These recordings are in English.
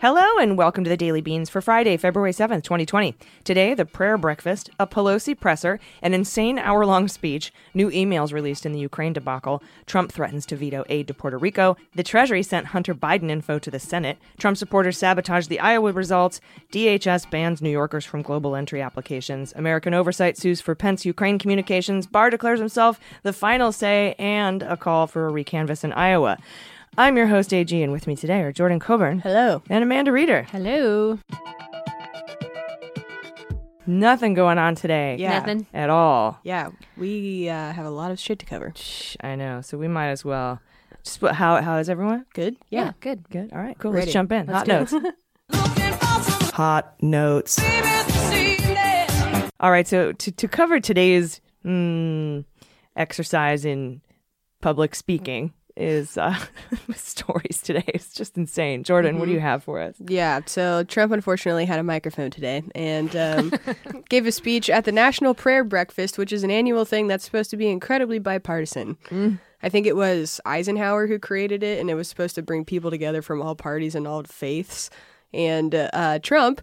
Hello and welcome to the Daily Beans for Friday, February 7th, 2020. Today, the prayer breakfast, a Pelosi presser, an insane hour long speech, new emails released in the Ukraine debacle, Trump threatens to veto aid to Puerto Rico, the Treasury sent Hunter Biden info to the Senate, Trump supporters sabotage the Iowa results, DHS bans New Yorkers from global entry applications, American oversight sues for Pence Ukraine communications, Barr declares himself the final say, and a call for a recanvass in Iowa. I'm your host, AG, and with me today are Jordan Coburn. Hello. And Amanda Reeder. Hello. Nothing going on today. Yeah. Nothing. At all. Yeah, we uh, have a lot of shit to cover. Shh, I know. So we might as well. Just put, how how is everyone? Good? Yeah, good. Good. All right. Cool. Ready. Let's jump in. Let's Hot go. notes. Hot notes. All right. So to to cover today's mm, exercise in public speaking is uh, stories today. It's just insane. Jordan, what do you have for us? Yeah, so Trump unfortunately had a microphone today and um, gave a speech at the National Prayer Breakfast, which is an annual thing that's supposed to be incredibly bipartisan. I think it was Eisenhower who created it, and it was supposed to bring people together from all parties and all faiths. And uh, uh, Trump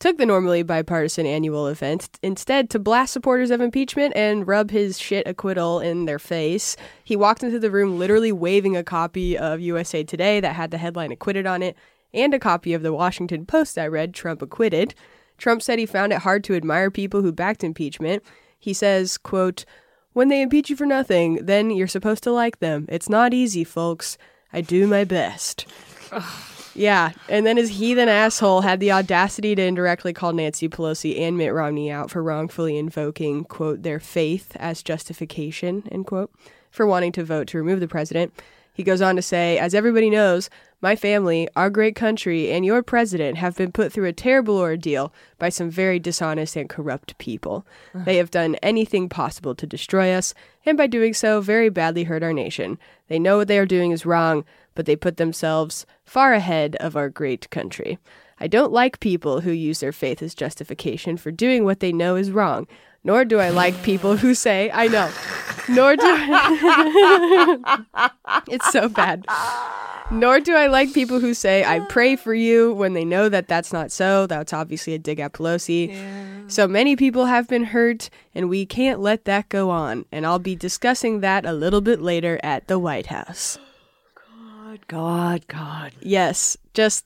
took the normally bipartisan annual event instead to blast supporters of impeachment and rub his shit acquittal in their face. He walked into the room literally waving a copy of USA Today that had the headline acquitted on it and a copy of the Washington Post I read Trump acquitted. Trump said he found it hard to admire people who backed impeachment. He says, quote, "When they impeach you for nothing, then you're supposed to like them. It's not easy, folks. I do my best." Yeah, and then his heathen asshole had the audacity to indirectly call Nancy Pelosi and Mitt Romney out for wrongfully invoking, quote, their faith as justification, end quote, for wanting to vote to remove the president. He goes on to say, as everybody knows, my family, our great country, and your president have been put through a terrible ordeal by some very dishonest and corrupt people. They have done anything possible to destroy us, and by doing so, very badly hurt our nation. They know what they are doing is wrong, but they put themselves far ahead of our great country. I don't like people who use their faith as justification for doing what they know is wrong. Nor do I like people who say, I know. Nor do It's so bad. Nor do I like people who say, I pray for you when they know that that's not so. That's obviously a dig at Pelosi. So many people have been hurt, and we can't let that go on. And I'll be discussing that a little bit later at the White House. God, God, God. Yes, just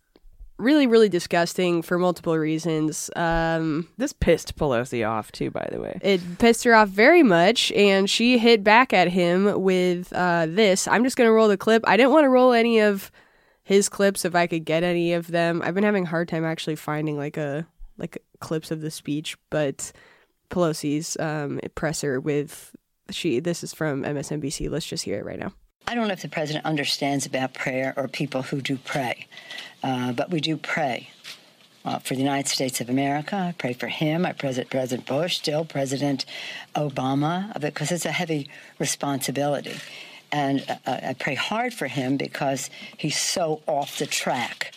really, really disgusting for multiple reasons. Um, This pissed Pelosi off too, by the way. it pissed her off very much, and she hit back at him with uh, this. I'm just going to roll the clip. I didn't want to roll any of his clips if I could get any of them. I've been having a hard time actually finding like a like clips of the speech, but Pelosi's um, presser with she. This is from MSNBC. Let's just hear it right now. I don't know if the president understands about prayer or people who do pray, uh, but we do pray uh, for the United States of America. I pray for him. I pray President Bush, still President Obama, because it's a heavy responsibility. And uh, I pray hard for him because he's so off the track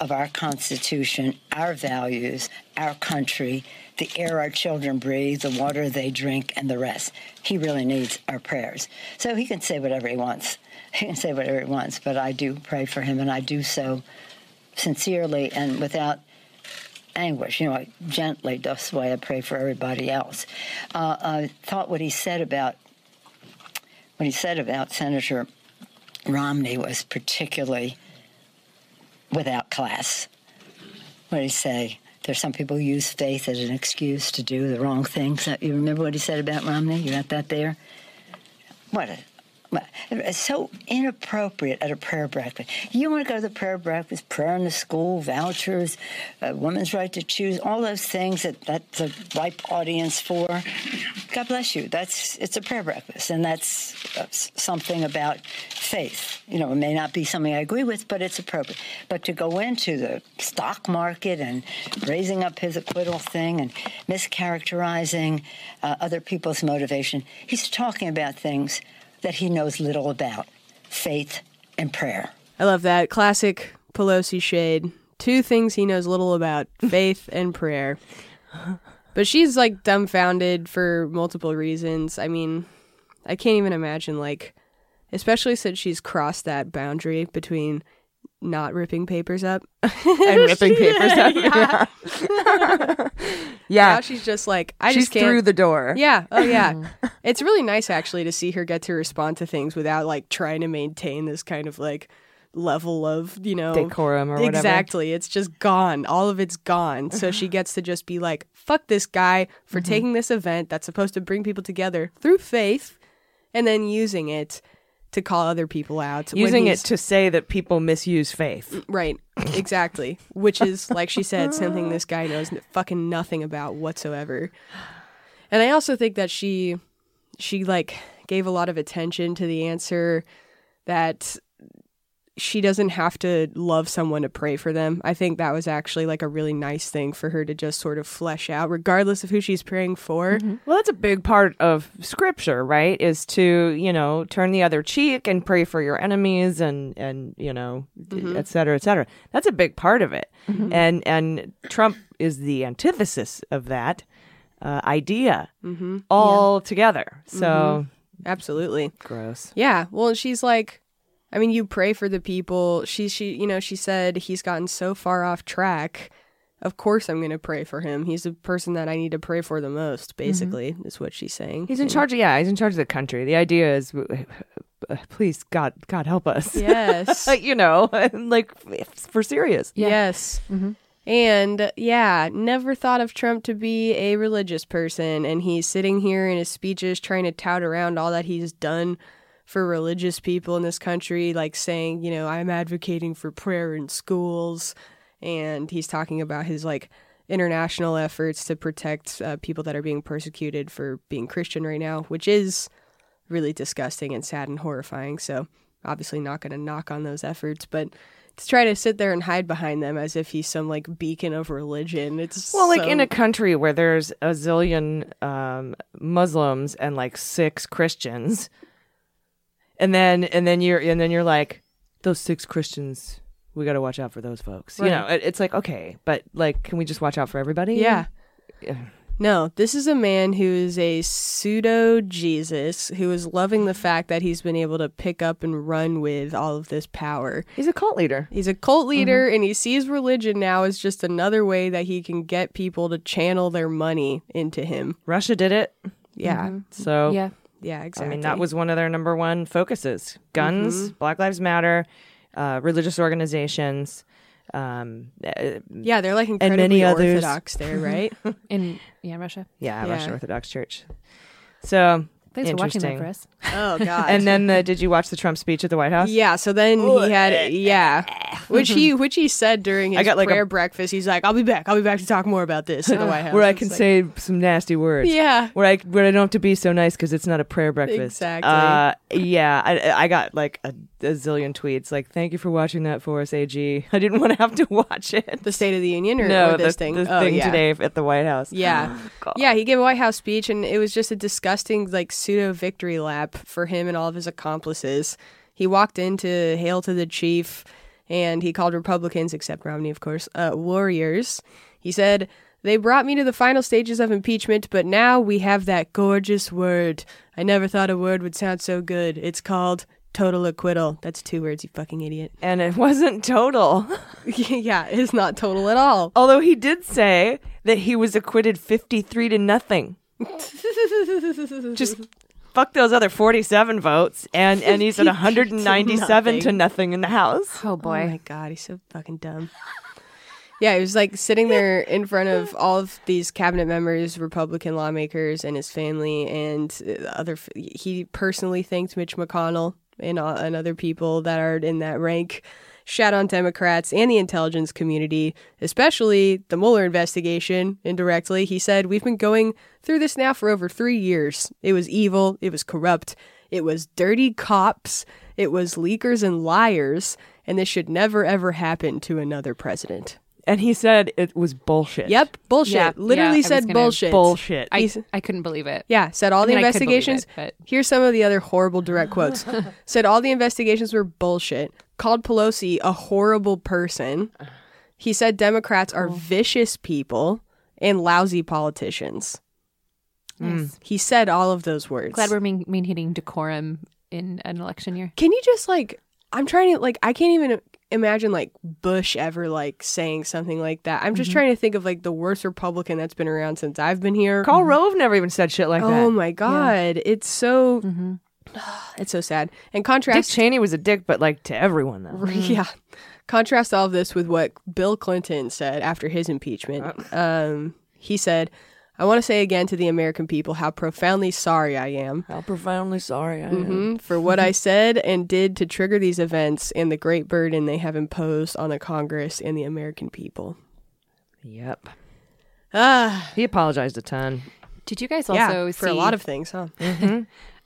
of our Constitution, our values, our country, the air our children breathe, the water they drink, and the rest. He really needs our prayers. So he can say whatever he wants. He can say whatever he wants, but I do pray for him, and I do so sincerely and without anguish, you know, I gently, the way I pray for everybody else. Uh, I thought what he said about what he said about Senator Romney was particularly without class. What did he say? There's some people who use faith as an excuse to do the wrong things. You remember what he said about Romney? You got that there? What a So inappropriate at a prayer breakfast. You want to go to the prayer breakfast, prayer in the school, vouchers, uh, women's right to choose, all those things that that's a ripe audience for. God bless you. That's it's a prayer breakfast, and that's, that's something about faith. You know, it may not be something I agree with, but it's appropriate. But to go into the stock market and raising up his acquittal thing and mischaracterizing uh, other people's motivation, he's talking about things that he knows little about faith and prayer. I love that classic Pelosi shade. Two things he knows little about: faith and prayer. But she's like dumbfounded for multiple reasons. I mean, I can't even imagine like, especially since she's crossed that boundary between not ripping papers up and ripping papers up. yeah. Yeah. Now she's just like, I She's just can't. through the door. Yeah. Oh, yeah. it's really nice actually to see her get to respond to things without like trying to maintain this kind of like level of you know Decorum or whatever. Exactly. It's just gone. All of it's gone. So she gets to just be like, fuck this guy for Mm-hmm. taking this event that's supposed to bring people together through faith and then using it to call other people out. Using it to say that people misuse faith. Mm, right. Exactly. Which is, like she said, something this guy knows fucking nothing about whatsoever. And I also think that she, she like gave a lot of attention to the answer that she doesn't have to love someone to pray for them. I think that was actually like a really nice thing for her to just sort of flesh out, regardless of who she's praying for. Mm-hmm. Well, that's a big part of scripture, right? Is to, you know, turn the other cheek and pray for your enemies and and, you know, mm-hmm. et cetera, et cetera. That's a big part of it. Mm-hmm. And and Trump is the antithesis of that uh, idea all together. So Absolutely. gross. Yeah. Well, she's like, I mean, you pray for the people. She, she, you know, she said he's gotten so far off track. Of course, I'm going to pray for him. He's the person that I need to pray for the most. Basically, is what she's saying. He's in And- charge of, yeah, he's in charge of the country. The idea is uh, please God God help us. Yes. Like, you know, like for serious. Yes. And yeah, never thought of Trump to be a religious person. And he's sitting here in his speeches trying to tout around all that he's done for religious people in this country, like saying, you know, I'm advocating for prayer in schools. And he's talking about his like international efforts to protect uh, people that are being persecuted for being Christian right now, which is really disgusting and sad and horrifying. So obviously not going to knock on those efforts, but to try to sit there and hide behind them as if he's some like beacon of religion. It's Well, like so- in a country where there's a zillion um, Muslims and like six Christians, and then and then you're and then you're like those six Christians. We got to watch out for those folks. You know, it, it's like okay, but like, can we just watch out for everybody? yeah. Yeah. No, this is a man who is a pseudo Jesus who is loving the fact that he's been able to pick up and run with all of this power. He's a cult leader. He's a cult mm-hmm. leader and he sees religion now as just another way that he can get people to channel their money into him. Russia did it, Yeah. Mm-hmm. so Yeah. Yeah, exactly. I mean that was one of their number one focuses: guns, Black Lives Matter, uh, religious organizations. Um, uh, Yeah, they're like many incredibly others. orthodox there, right? In yeah, Russia. yeah, Yeah. Russian Orthodox Church. So Thanks for watching that Interesting. for us. oh god. And then the, did you watch the Trump speech at the White House? Yeah, so then he had yeah, which he which he said during his I got like a- prayer breakfast. He's like, "I'll be back. I'll be back to talk more about this at the White House." Where I can like- say some nasty words. yeah, Where I where I don't have to be so nice because it's not a prayer breakfast. Exactly. Uh, yeah, I I got like a, a zillion tweets like, "Thank you for watching that for us, AG." I didn't want to have to watch it. the State of the Union or, no, or this the, thing. the oh, thing yeah. today at the White House. Yeah, God. yeah. He gave a White House speech, and it was just a disgusting like pseudo victory lap for him and all of his accomplices. He walked into "Hail to the Chief," and he called Republicans, except Romney, of course, uh, warriors. He said. They brought me to the final stages of impeachment, but now we have that gorgeous word. I never thought a word would sound so good. It's called total acquittal. That's two words, you fucking idiot. and it wasn't total. yeah, it's not total at all. Although he did say that he was acquitted fifty-three to nothing. Just fuck those other forty-seven votes, and and he's at one hundred and ninety-seven to nothing. nothing in the House. Oh Oh boy. my god, he's so fucking dumb. Yeah, he was like sitting there in front of all of these cabinet members, Republican lawmakers, and his family, and uh, other. f- He personally thanked Mitch McConnell and, uh, and other people that are in that rank. Shat on Democrats and the intelligence community, especially the Mueller investigation. Indirectly, he said, "We've been going through this now for over three years. It was evil. It was corrupt. It was dirty cops. It was leakers and liars." And this should never ever happen to another president. And he said it was bullshit. Yep, bullshit. Yeah, Literally yeah, said gonna- bullshit. Bullshit. I, He's- I couldn't believe it. Yeah, said all I the mean, I could believe investigations. it, but- Here's some of the other horrible direct quotes. said all the investigations were bullshit. Called Pelosi a horrible person. He said Democrats are vicious people and lousy politicians. Nice. Mm. He said all of those words. Glad we're maintaining decorum in an election year. Can you just like I'm trying to like I can't even imagine like Bush ever like saying something like that. I'm Mm-hmm. just trying to think of like the worst Republican that's been around since I've been here. Karl Rove never even said shit like oh that. Oh my god, it's so Mm-hmm. it's so sad. And contrast, Dick Cheney was a dick, but like to everyone though. yeah. Contrast all of this with what Bill Clinton said after his impeachment. Um, he said, I want to say again to the American people how profoundly sorry I am How profoundly sorry I am. mhm, for what I said and did to trigger these events and the great burden they have imposed on the Congress and the American people. Yep. Ah, He apologized a ton. Did you guys also yeah, see for a lot of things, huh?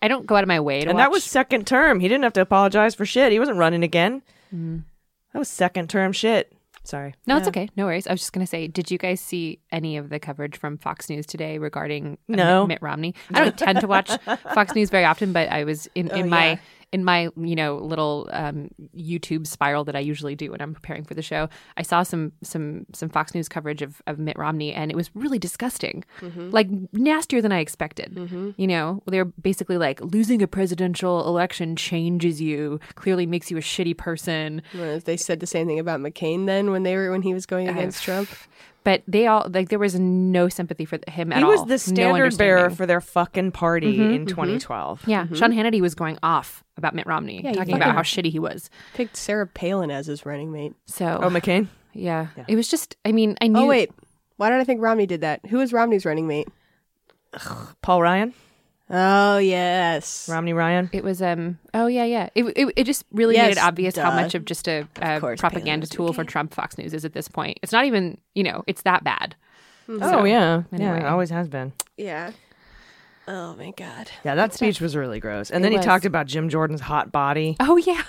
I don't go out of my way to and watch. that was second term. He didn't have to apologize for shit. He wasn't running again. Mm. That was second term shit. Sorry. No, it's okay. No worries. I was just going to say, did you guys see any of the coverage from Fox News today regarding No. Mitt, Romney? I don't tend to watch Fox News very often, but I was in, oh, in my yeah. In my you know little um, YouTube spiral that I usually do when I'm preparing for the show. I saw some some some Fox News coverage of, of Mitt Romney, and it was really disgusting, like nastier than I expected. You know, they're basically like losing a presidential election changes you, clearly makes you a shitty person. Well, They said the same thing about McCain then when they were when he was going against Trump. But they all like there was no sympathy for him at all. He all. was the No standard bearer for their fucking party mm-hmm, in mm-hmm. 2012. Yeah, mm-hmm. Sean Hannity was going off about Mitt Romney, Yeah, talking about how shitty he was. Picked Sarah Palin as his running mate. So, Oh, McCain? yeah. it was just. I mean, I knew. Oh wait, why did I think Romney did that? Who was Romney's running mate? Paul Ryan? Oh yes, Romney Ryan? It was um oh yeah yeah it it, it just really Yes, made it obvious how much of just a, a course, propaganda Palin tool for Trump Fox News is at this point. It's not even you know it's that bad. Oh, yeah. anyway. Yeah, it always has been. yeah. Oh my god. Yeah, that speech was really gross. And then he was. talked about Jim Jordan's hot body. Oh yeah.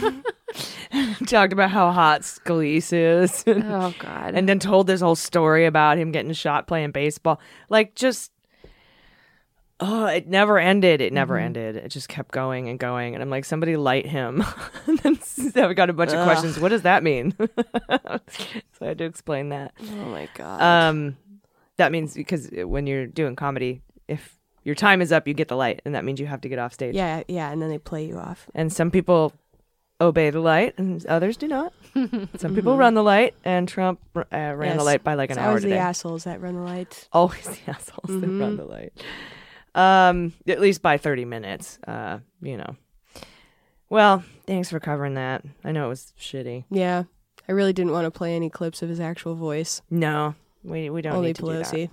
Talked about how hot Scalise is. Oh god. and then told this whole story about him getting shot playing baseball. Like just oh, it never ended. It never ended. It just kept going and going. And I'm like, somebody light him. and then I got a bunch of questions. What does that mean? so I had to explain that. Oh my god. Um, that means because when you're doing comedy, if your time is up, you get the light, and that means you have to get off stage. yeah, yeah, and then they play you off. And some people obey the light, and others do not. some people run the light, and Trump uh, ran the light by like an It's hour always today. the assholes that run the lights. Always the assholes that run the light. Um, at least by thirty minutes. Uh, you know. Well, thanks for covering that. I know it was shitty. Yeah, I really didn't want to play any clips of his actual voice. No, we we don't Only need to do that. Pelosi.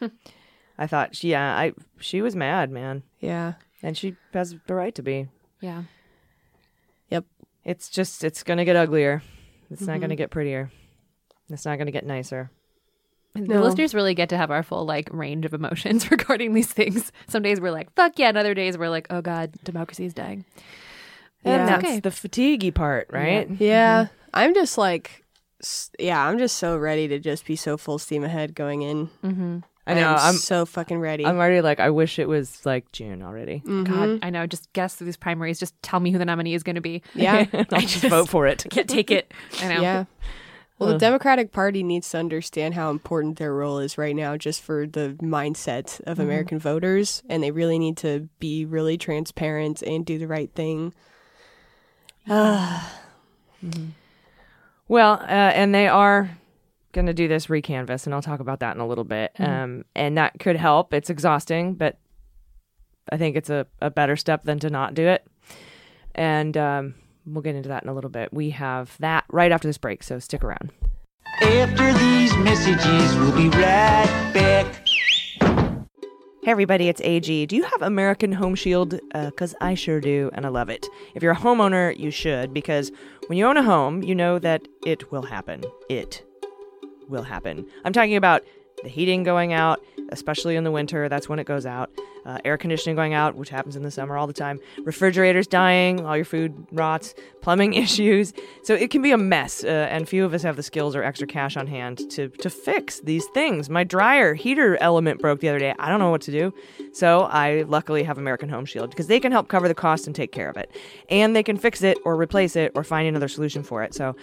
I thought, she- yeah, I she was mad, man, Yeah. and she has the right to be. yeah. Yep. It's just it's gonna get uglier. It's not Mm-hmm. gonna get prettier. It's not gonna get nicer. The No. listeners really get to have our full like range of emotions regarding these things. Some days we're like, "Fuck yeah," and other days we're like, "Oh god, democracy is dying." And Yeah. that's Okay. the fatiguey part, right? Yeah. I'm just like, yeah, I'm just so ready to just be so full steam ahead going in. Mm-hmm. I know. I'm, I'm so fucking ready. I'm already like I wish it was like June already. Mm-hmm. God, I know. Just guess these primaries. Just tell me who the nominee is going to be. yeah. I'll just vote for it. Can't take it. I know. Yeah. Well, the Democratic Party needs to understand how important their role is right now, just for the mindset of American voters, and they really need to be really transparent and do the right thing. Well, uh, and they are going to do this recanvass, and I'll talk about that in a little bit. Mm-hmm. Um, and that could help. It's exhausting, but I think it's a, a better step than to not do it. And um, we'll get into that in a little bit. We have that right after this break, so stick around. After these messages, we'll be right back. Hey everybody, it's AG. Do you have American Home Shield? Uh, because I sure do, and I love it. If you're a homeowner, you should, because when you own a home, you know that it will happen. It will happen. I'm talking about the heating going out, especially in the winter. That's when it goes out. Uh, air conditioning going out, which happens in the summer all the time. Refrigerators dying, all your food rots, plumbing issues. So it can be a mess, uh, and few of us have the skills or extra cash on hand to, to fix these things. My dryer heater element broke the other day. I don't know what to do. So I luckily have American Home Shield because they can help cover the cost and take care of it. And they can fix it or replace it or find another solution for it. So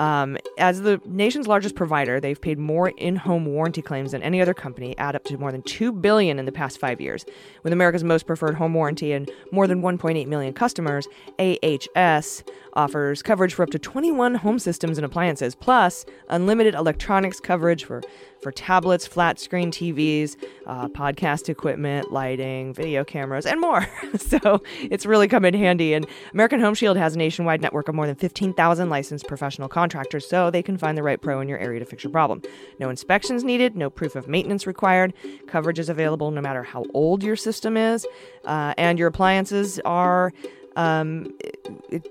um, as the nation's largest provider, they've paid more in-home warranty claims than any other company, add up to more than two billion in the past five years. With America's most preferred home warranty and more than 1.8 million customers, AHS offers coverage for up to 21 home systems and appliances, plus unlimited electronics coverage for for tablets, flat screen TVs, uh, podcast equipment, lighting, video cameras, and more. so it's really come in handy. And American Home Shield has a nationwide network of more than 15,000 licensed professional contractors, so they can find the right pro in your area to fix your problem. No inspections needed, no proof of maintenance required. Coverage is available no matter how old your system is, uh, and your appliances are. Um, it,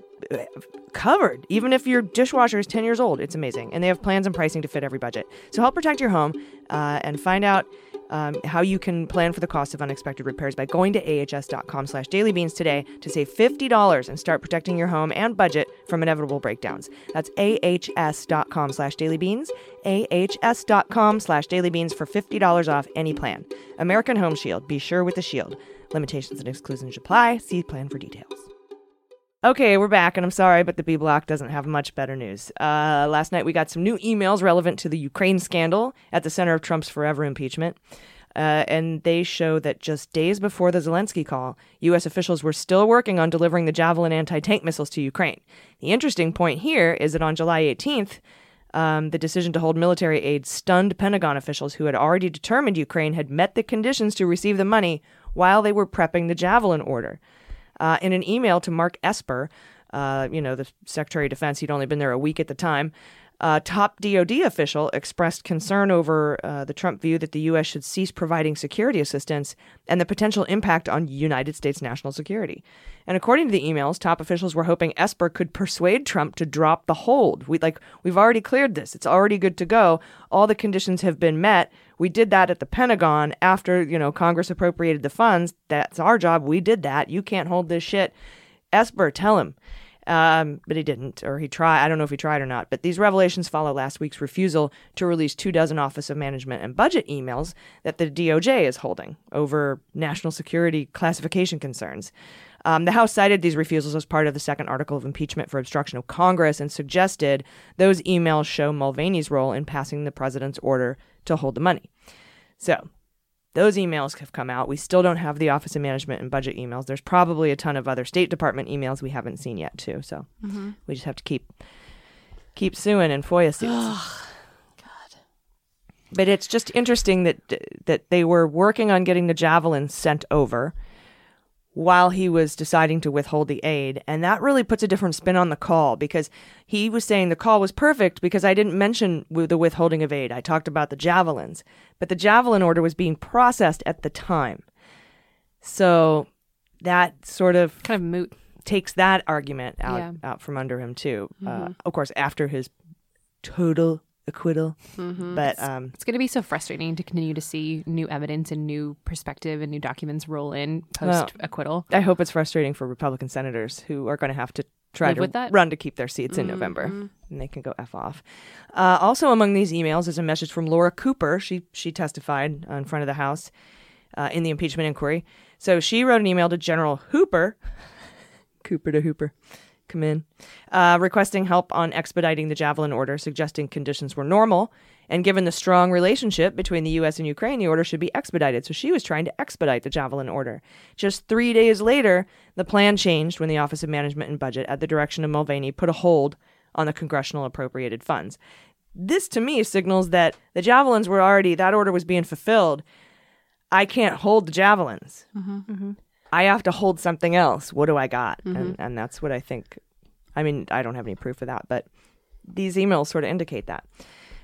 covered. Even if your dishwasher is 10 years old, it's amazing. And they have plans and pricing to fit every budget. So help protect your home uh, and find out um, how you can plan for the cost of unexpected repairs by going to ahs.com slash dailybeans today to save $50 and start protecting your home and budget from inevitable breakdowns. That's ahs.com slash dailybeans, ahs.com slash dailybeans for $50 off any plan. American Home Shield. Be sure with the shield. Limitations and exclusions apply. See plan for details. Okay, we're back, and I'm sorry, but the B block doesn't have much better news. Uh, last night we got some new emails relevant to the Ukraine scandal at the center of Trump's forever impeachment. Uh, and they show that just days before the Zelensky call, U.S. officials were still working on delivering the Javelin anti tank missiles to Ukraine. The interesting point here is that on July 18th, um, the decision to hold military aid stunned Pentagon officials who had already determined Ukraine had met the conditions to receive the money while they were prepping the Javelin order. Uh, in an email to Mark Esper, uh, you know, the Secretary of Defense, he'd only been there a week at the time. A top DoD official expressed concern over uh, the Trump view that the U.S. should cease providing security assistance and the potential impact on United States national security. And according to the emails, top officials were hoping Esper could persuade Trump to drop the hold. We like we've already cleared this; it's already good to go. All the conditions have been met. We did that at the Pentagon after you know Congress appropriated the funds. That's our job. We did that. You can't hold this shit. Esper, tell him. Um, but he didn't, or he tried. I don't know if he tried or not. But these revelations follow last week's refusal to release two dozen Office of Management and Budget emails that the DOJ is holding over national security classification concerns. Um, the House cited these refusals as part of the second article of impeachment for obstruction of Congress and suggested those emails show Mulvaney's role in passing the president's order to hold the money. So, those emails have come out. We still don't have the Office of Management and Budget emails. There's probably a ton of other State Department emails we haven't seen yet, too. So mm-hmm. we just have to keep keep suing and FOIA suits. God, But it's just interesting that that they were working on getting the javelin sent over while he was deciding to withhold the aid, and that really puts a different spin on the call because he was saying the call was perfect because I didn't mention the withholding of aid. I talked about the javelins, but the javelin order was being processed at the time. So that sort of Kind of moot. takes that argument out Yeah. out from under him too. Uh, of course, after his total acquittal, but um, It's going to be so frustrating to continue to see new evidence and new perspective and new documents roll in post acquittal. I hope it's frustrating for Republican senators who are going to have to try Live to with that? Mm-hmm. run to keep their seats in November, and they can go f off. Uh, also, among these emails is a message from Laura Cooper. She she testified in front of the House uh, in the impeachment inquiry. So she wrote an email to General Hooper, Cooper to Hooper, come in, uh, requesting help on expediting the Javelin order, suggesting conditions were normal. And given the strong relationship between the U.S. and Ukraine, the order should be expedited. So she was trying to expedite the Javelin order. Just three days later, the plan changed when the Office of Management and Budget, at the direction of Mulvaney, put a hold on the congressional appropriated funds. This to me signals that the javelins were already, that order was being fulfilled. I can't hold the javelins. I have to hold something else. What do I got? And, and that's what I think. I mean, I don't have any proof of that, but these emails sort of indicate that.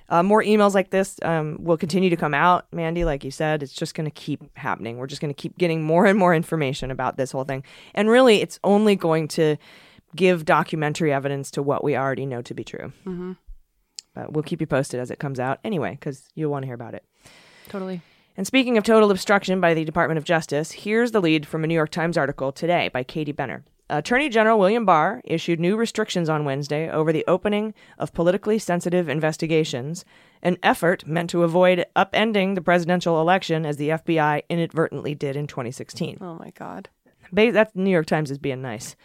Uh, more emails like this um, will continue to come out, Mandy. Like you said, it's just going to keep happening. We're just going to keep getting more and more information about this whole thing. And really, it's only going to give documentary evidence to what we already know to be true. Mm-hmm. But we'll keep you posted as it comes out anyway, because you'll want to hear about it. Totally. And speaking of total obstruction by the Department of Justice, here's the lead from a New York Times article today by Katie Benner. Attorney General William Barr issued new restrictions on Wednesday over the opening of politically sensitive investigations, an effort meant to avoid upending the presidential election as the FBI inadvertently did in 2016. Oh my god. Ba- that New York Times is being nice.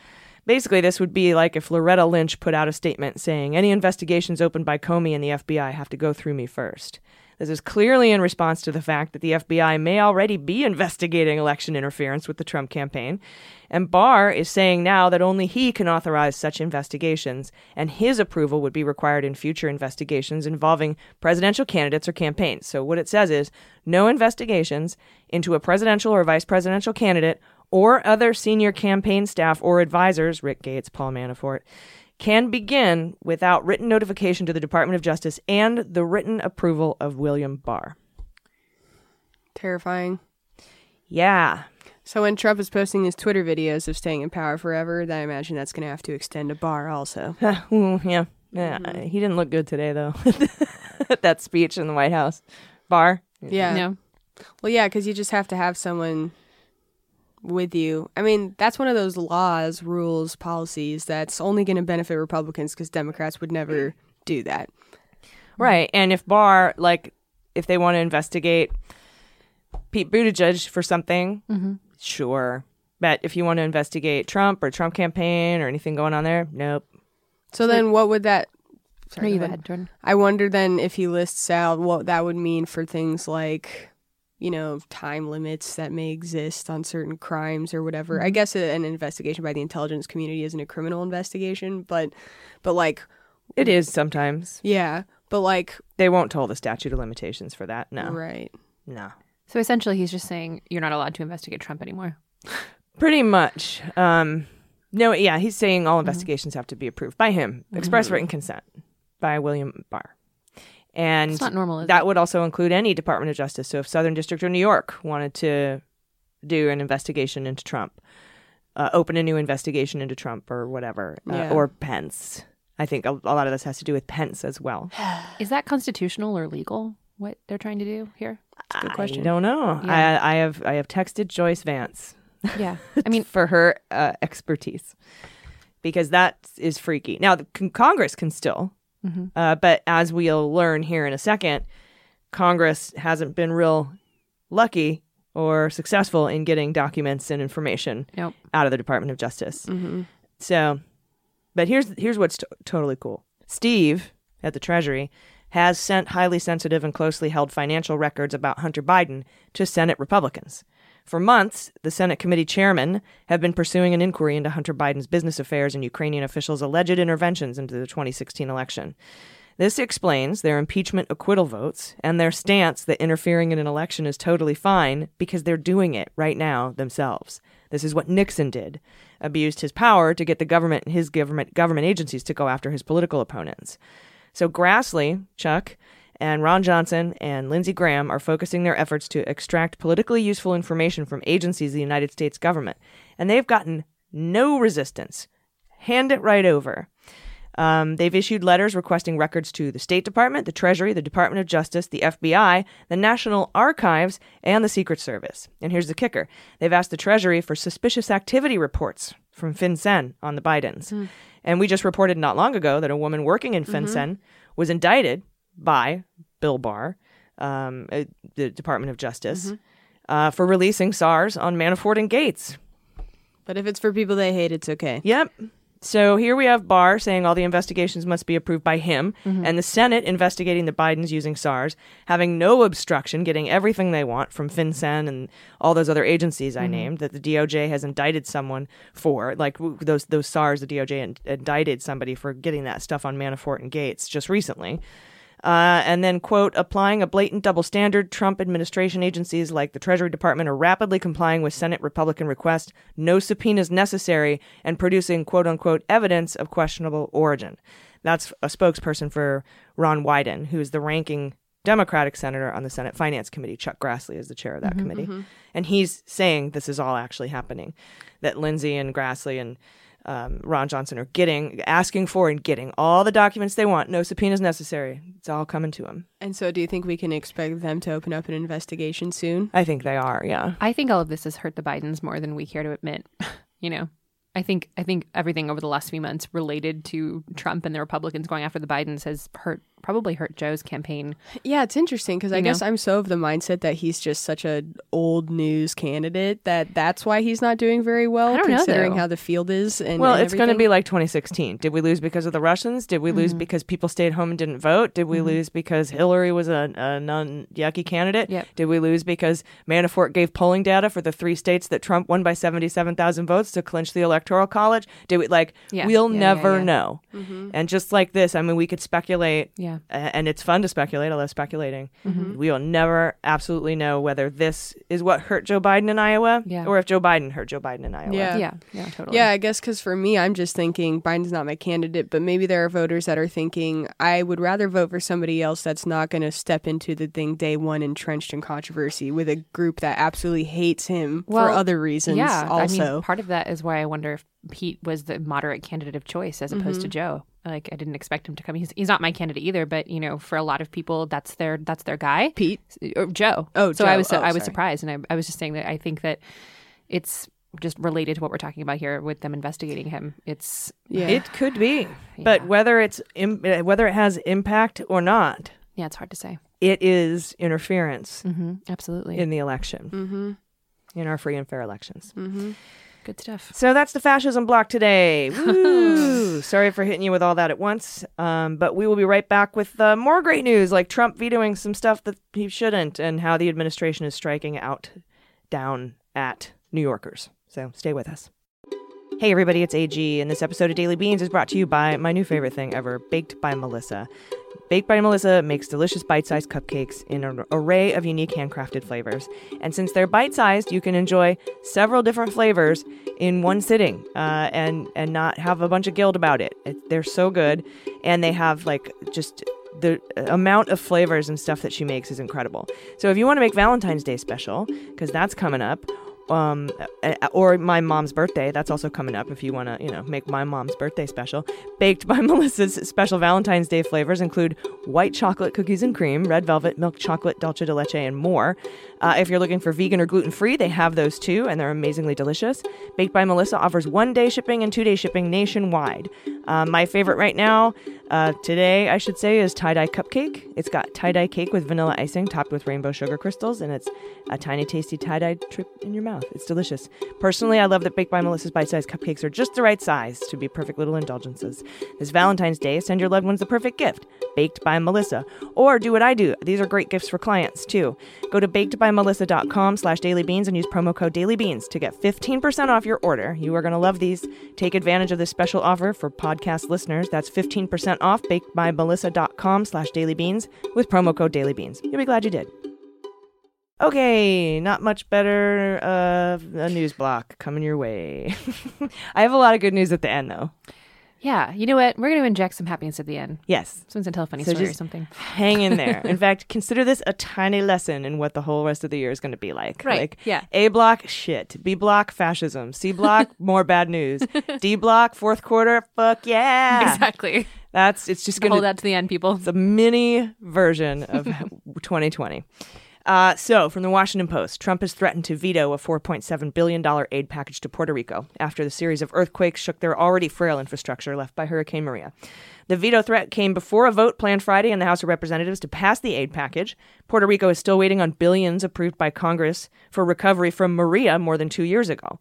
Basically, this would be like if Loretta Lynch put out a statement saying any investigations opened by Comey and the FBI have to go through me first. This is clearly in response to the fact that the FBI may already be investigating election interference with the Trump campaign. And Barr is saying now that only he can authorize such investigations, and his approval would be required in future investigations involving presidential candidates or campaigns. So, what it says is no investigations into a presidential or vice presidential candidate or other senior campaign staff or advisors, Rick Gates, Paul Manafort, can begin without written notification to the Department of Justice and the written approval of William Barr. Terrifying. Yeah. So when Trump is posting his Twitter videos of staying in power forever, I imagine that's going to have to extend to Barr also. Mm, yeah. Yeah. He didn't look good today, though. that speech in the White House. Barr. Yeah. No. Well, yeah, because you just have to have someone with you. I mean, that's one of those laws, rules, policies that's only going to benefit Republicans because Democrats would never do that. Right. And if Barr, like, if they want to investigate Pete Buttigieg for something, mm-hmm. sure. But if you want to investigate Trump or Trump campaign or anything going on there, nope. So then, what would that? No, Sorry, you go go ahead. ahead, Jordan. I wonder then if he lists out what that would mean for things like, you know, time limits that may exist on certain crimes or whatever. I mm-hmm. guess a, an investigation by the intelligence community isn't a criminal investigation, but, but like, It is sometimes. yeah, but like, They won't toll the statute of limitations for that. No. right. No. So essentially, he's just saying you're not allowed to investigate Trump anymore. Pretty much. Um, no, yeah, he's saying all mm-hmm. investigations have to be approved by him, express mm-hmm. written consent by William Barr. And It's not normal, is that would also include any Department of Justice. So if Southern District of New York wanted to do an investigation into Trump, uh, open a new investigation into Trump or whatever, uh, Yeah. or Pence. I think a, a lot of this has to do with Pence as well. Is that constitutional or legal? What they're trying to do here? Good question. I don't know. Yeah. I, I have I have texted Joyce Vance. Yeah, I mean, for her uh, expertise because that is freaky. Now, the con- Congress can still, uh, but as we'll learn here in a second, Congress hasn't been real lucky or successful in getting documents and information Nope. out of the Department of Justice. So, but here's here's what's t- totally cool. Steve at the Treasury has sent highly sensitive and closely held financial records about Hunter Biden to Senate Republicans. For months, the Senate committee chairmen have been pursuing an inquiry into Hunter Biden's business affairs and Ukrainian officials' alleged interventions into the 2016 election. This explains their impeachment acquittal votes and their stance that interfering in an election is totally fine because they're doing it right now themselves. This is what Nixon did, abused his power to get the government and his government government agencies to go after his political opponents. So Grassley, Chuck, and Ron Johnson and Lindsey Graham are focusing their efforts to extract politically useful information from agencies of the United States government, and they've gotten no resistance. Hand it right over. Um, they've issued letters requesting records to the State Department, the Treasury, the Department of Justice, the FBI, the National Archives, and the Secret Service. And here's the kicker they've asked the Treasury for suspicious activity reports from FinCEN on the Bidens. And we just reported not long ago that a woman working in FinCEN was indicted by Bill Barr, um, uh, the Department of Justice, uh, for releasing SARS on Manafort and Gates. But if it's for people they hate, it's okay. Yep. So here we have Barr saying all the investigations must be approved by him, and the Senate investigating the Bidens using SARS, having no obstruction, getting everything they want from FinCEN and all those other agencies I named that the DOJ has indicted someone for, like those those SARS, the DOJ in- indicted somebody for getting that stuff on Manafort and Gates just recently. Uh, and then, quote, applying a blatant double standard, Trump administration agencies like the Treasury Department are rapidly complying with Senate Republican requests, no subpoenas necessary, and producing, quote unquote, evidence of questionable origin. That's a spokesperson for Ron Wyden, who's the ranking Democratic senator on the Senate Finance Committee. Chuck Grassley is the chair of that committee. And he's saying this is all actually happening, that Lindsey and Grassley and um, Ron Johnson are getting, asking for and getting all the documents they want. No subpoenas necessary. It's all coming to them. And so, do you think we can expect them to open up an investigation soon? I think they are, yeah. I think all of this has hurt the Bidens more than we care to admit. you know, I think I think everything over the last few months related to Trump and the Republicans going after the Bidens has hurt probably hurt Joe's campaign. Yeah, it's interesting because I know? guess I'm so of the mindset that he's just such an old news candidate that that's why he's not doing very well, I don't know, considering how the field is. And Well, and it's going to be like 2016. Did we lose because of the Russians? Did we lose mm-hmm. because people stayed home and didn't vote? Did we mm-hmm. lose because Hillary was a, a non yucky candidate? Yep. Did we lose because Manafort gave polling data for the three states that Trump won by 77,000 votes to clinch the Electoral College? Did we like? Yeah. We'll Yeah, yeah, never yeah. know. Mm-hmm. And just like this, I mean, we could speculate. Yeah. A- And it's fun to speculate. I love speculating. Mm-hmm. We will never absolutely know whether this is what hurt Joe Biden in Iowa Yeah. or if Joe Biden hurt Joe Biden in Iowa. Yeah. Yeah, yeah, totally. Yeah, I guess because for me, I'm just thinking Biden's not my candidate, but maybe there are voters that are thinking I would rather vote for somebody else that's not going to step into the thing day one entrenched in controversy with a group that absolutely hates him for other reasons. Yeah, also. I mean, part of that is why I wonder if Pete was the moderate candidate of choice as opposed to Mm-hmm. Joe. Like, I didn't expect him to come. He's, he's not my candidate either, but you know, for a lot of people, that's their that's their guy. Pete. or Joe. Oh, so I was Oh, I was sorry. surprised, and I, I was just saying that I think that it's just related to what we're talking about here with them investigating him. It's Yeah. It could be, but whether it's Im- uh, whether it has impact or not, yeah, it's hard to say. it is interference Mm-hmm. Absolutely, in the election, mm-hmm. in our free and fair elections. Good stuff. So that's the fascism block today. Woo! Sorry for hitting you with all that at once, um, but we will be right back with uh, more great news, like Trump vetoing some stuff that he shouldn't, and how the administration is striking out down at New Yorkers. So stay with us. Hey everybody, it's AG, and this episode of Daily Beans is brought to you by my new favorite thing ever, Baked by Melissa. Baked by Melissa makes delicious bite-sized cupcakes in an array of unique handcrafted flavors. And since they're bite-sized, you can enjoy several different flavors in one sitting, uh, and and not have a bunch of guilt about it. it. They're so good, and they have like just the amount of flavors and stuff that she makes is incredible. So if you want to make Valentine's Day special, because that's coming up, um, uh, or my mom's birthday. That's also coming up if you want to, you know, make my mom's birthday special. Baked by Melissa's special Valentine's Day flavors include white chocolate cookies and cream, red velvet, milk chocolate, dulce de leche, and more. Uh, if you're looking for vegan or gluten free, they have those too, and they're amazingly delicious. Baked by Melissa offers one day shipping and two day shipping nationwide. Um, my favorite right now, uh, today, I should say, is tie dye cupcake. It's got tie dye cake with vanilla icing topped with rainbow sugar crystals, and it's a tiny, tasty tie dye trip in your mouth. It's delicious. Personally, I love that Baked by Melissa's bite sized cupcakes are just the right size to be perfect little indulgences. This Valentine's Day, send your loved ones the perfect gift Baked by Melissa. Or do what I do. These are great gifts for clients, too. Go to bakedbymelissa.com slash dailybeans and use promo code dailybeans to get 15% off your order. You are going to love these. Take advantage of this special offer for podcast listeners. That's 15% off bakedbymelissa.com slash dailybeans with promo code dailybeans. You'll be glad you did. Okay, not much better. Uh, a news block coming your way. I have a lot of good news at the end, though. Yeah, you know what? We're going to inject some happiness at the end. Yes, Someone's gonna tell a funny So story or something. hang in there. In fact, consider this a tiny lesson in what the whole rest of the year is going to be like. Right, Like, yeah. A block, shit. B block, fascism. C block, more bad news. D block, fourth quarter, fuck yeah. Exactly. That's it's just going to Hold that to the end, people. It's a mini version of 2020. Uh, so, from the Washington Post, Trump has threatened to veto a $4.7 billion aid package to Puerto Rico after the series of earthquakes shook their already frail infrastructure left by Hurricane Maria. The veto threat came before a vote planned Friday in the House of Representatives to pass the aid package. Puerto Rico is still waiting on billions approved by Congress for recovery from Maria more than two years ago.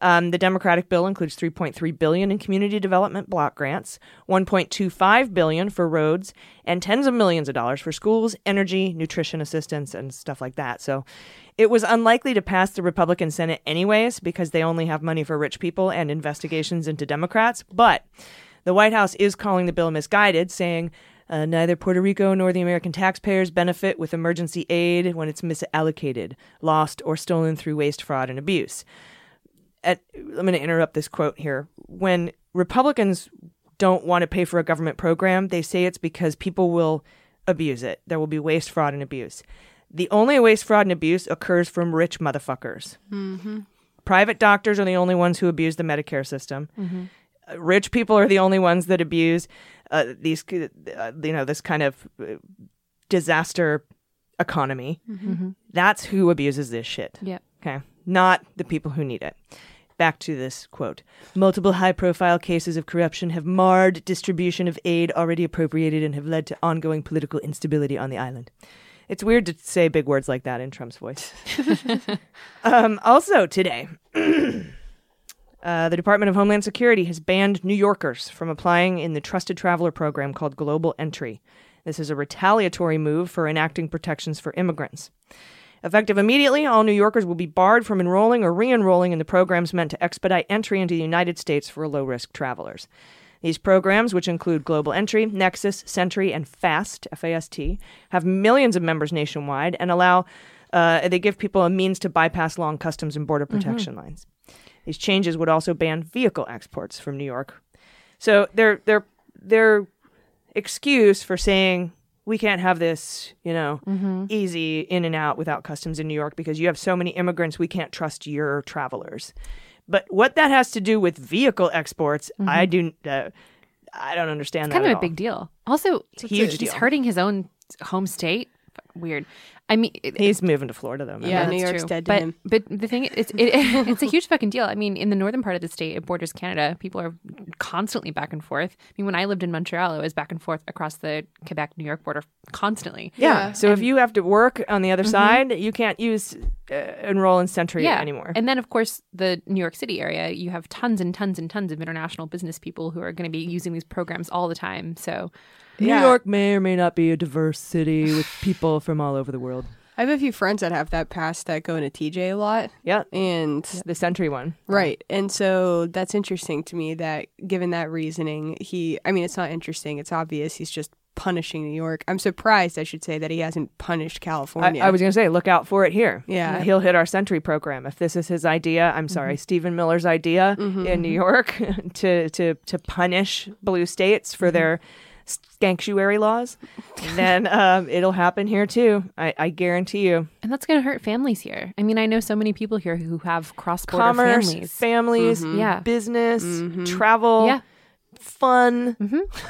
Um, the Democratic bill includes 3.3 billion in community development block grants, 1.25 billion for roads, and tens of millions of dollars for schools, energy, nutrition assistance, and stuff like that. So, it was unlikely to pass the Republican Senate anyways because they only have money for rich people and investigations into Democrats. But the White House is calling the bill misguided, saying. Uh, neither Puerto Rico nor the American taxpayers benefit with emergency aid when it's misallocated, lost, or stolen through waste, fraud, and abuse at, I'm going to interrupt this quote here. When Republicans don't want to pay for a government program, they say it's because people will abuse it. There will be waste, fraud, and abuse. The only waste, fraud, and abuse occurs from rich motherfuckers. Private doctors are the only ones who abuse the Medicare system. Uh, Rich people are the only ones that abuse uh, these, uh, you know, this kind of uh, disaster economy. That's who abuses this shit. Yep. Okay. Not the people who need it. Back to this quote. Multiple high profile cases of corruption have marred distribution of aid already appropriated and have led to ongoing political instability on the island. It's weird to say big words like that in Trump's voice. um, also, today, uh, the Department of Homeland Security has banned New Yorkers from applying in the Trusted Traveler program called Global Entry. This is a retaliatory move for enacting protections for immigrants. Effective immediately, all New Yorkers will be barred from enrolling or re enrolling in the programs meant to expedite entry into the United States for low risk travelers. These programs, which include Global Entry, Nexus, Sentry, and FAST, F-A-S-T, have millions of members nationwide and allow uh, they give people a means to bypass long customs and border protection lines. These changes would also ban vehicle exports from New York. So their their their excuse for saying we can't have this, you know, easy in and out without customs in New York because you have so many immigrants, we can't trust your travelers. But what that has to do with vehicle exports, I do. Uh, I don't understand that. kind of a all. big deal. Also, a huge he's deal. hurting his own home state. Weird. I mean, it- He's moving to Florida though. remember? Yeah, that's New York's true. dead to but, him. But the thing is, it's it, it's a huge fucking deal. I mean, in the northern part of the state, it borders Canada. People are constantly back and forth. I mean, when I lived in Montreal, it was back and forth across the Quebec New York border constantly. Yeah. Yeah. So if you have to work on the other side, you can't use uh, enroll in Sentry yeah. anymore. And then, of course, the New York City area, you have tons and tons and tons of international business people who are going to be using these programs all the time. So, New Yeah. York may or may not be a diverse city with people from all over the world. I have a few friends that have that pass that go into TJ a lot, Yeah. and The Sentry one. right, and so that's interesting to me. That given that reasoning, he, I mean, it's not interesting. It's obvious he's just punishing New York. I'm surprised, I should say, that he hasn't punished California. I was going to say, look out for it here. Yeah. He'll hit our Sentry program. If this is his idea, I'm mm-hmm. sorry, Stephen Miller's idea mm-hmm, in New mm-hmm. York to, to, to punish blue states for their sanctuary laws, and then um, it'll happen here too. I, I guarantee you. and that's going to hurt families here. I mean, I know so many people here who have cross border Commerce, families. families, Yeah. business, travel, Yeah. fun.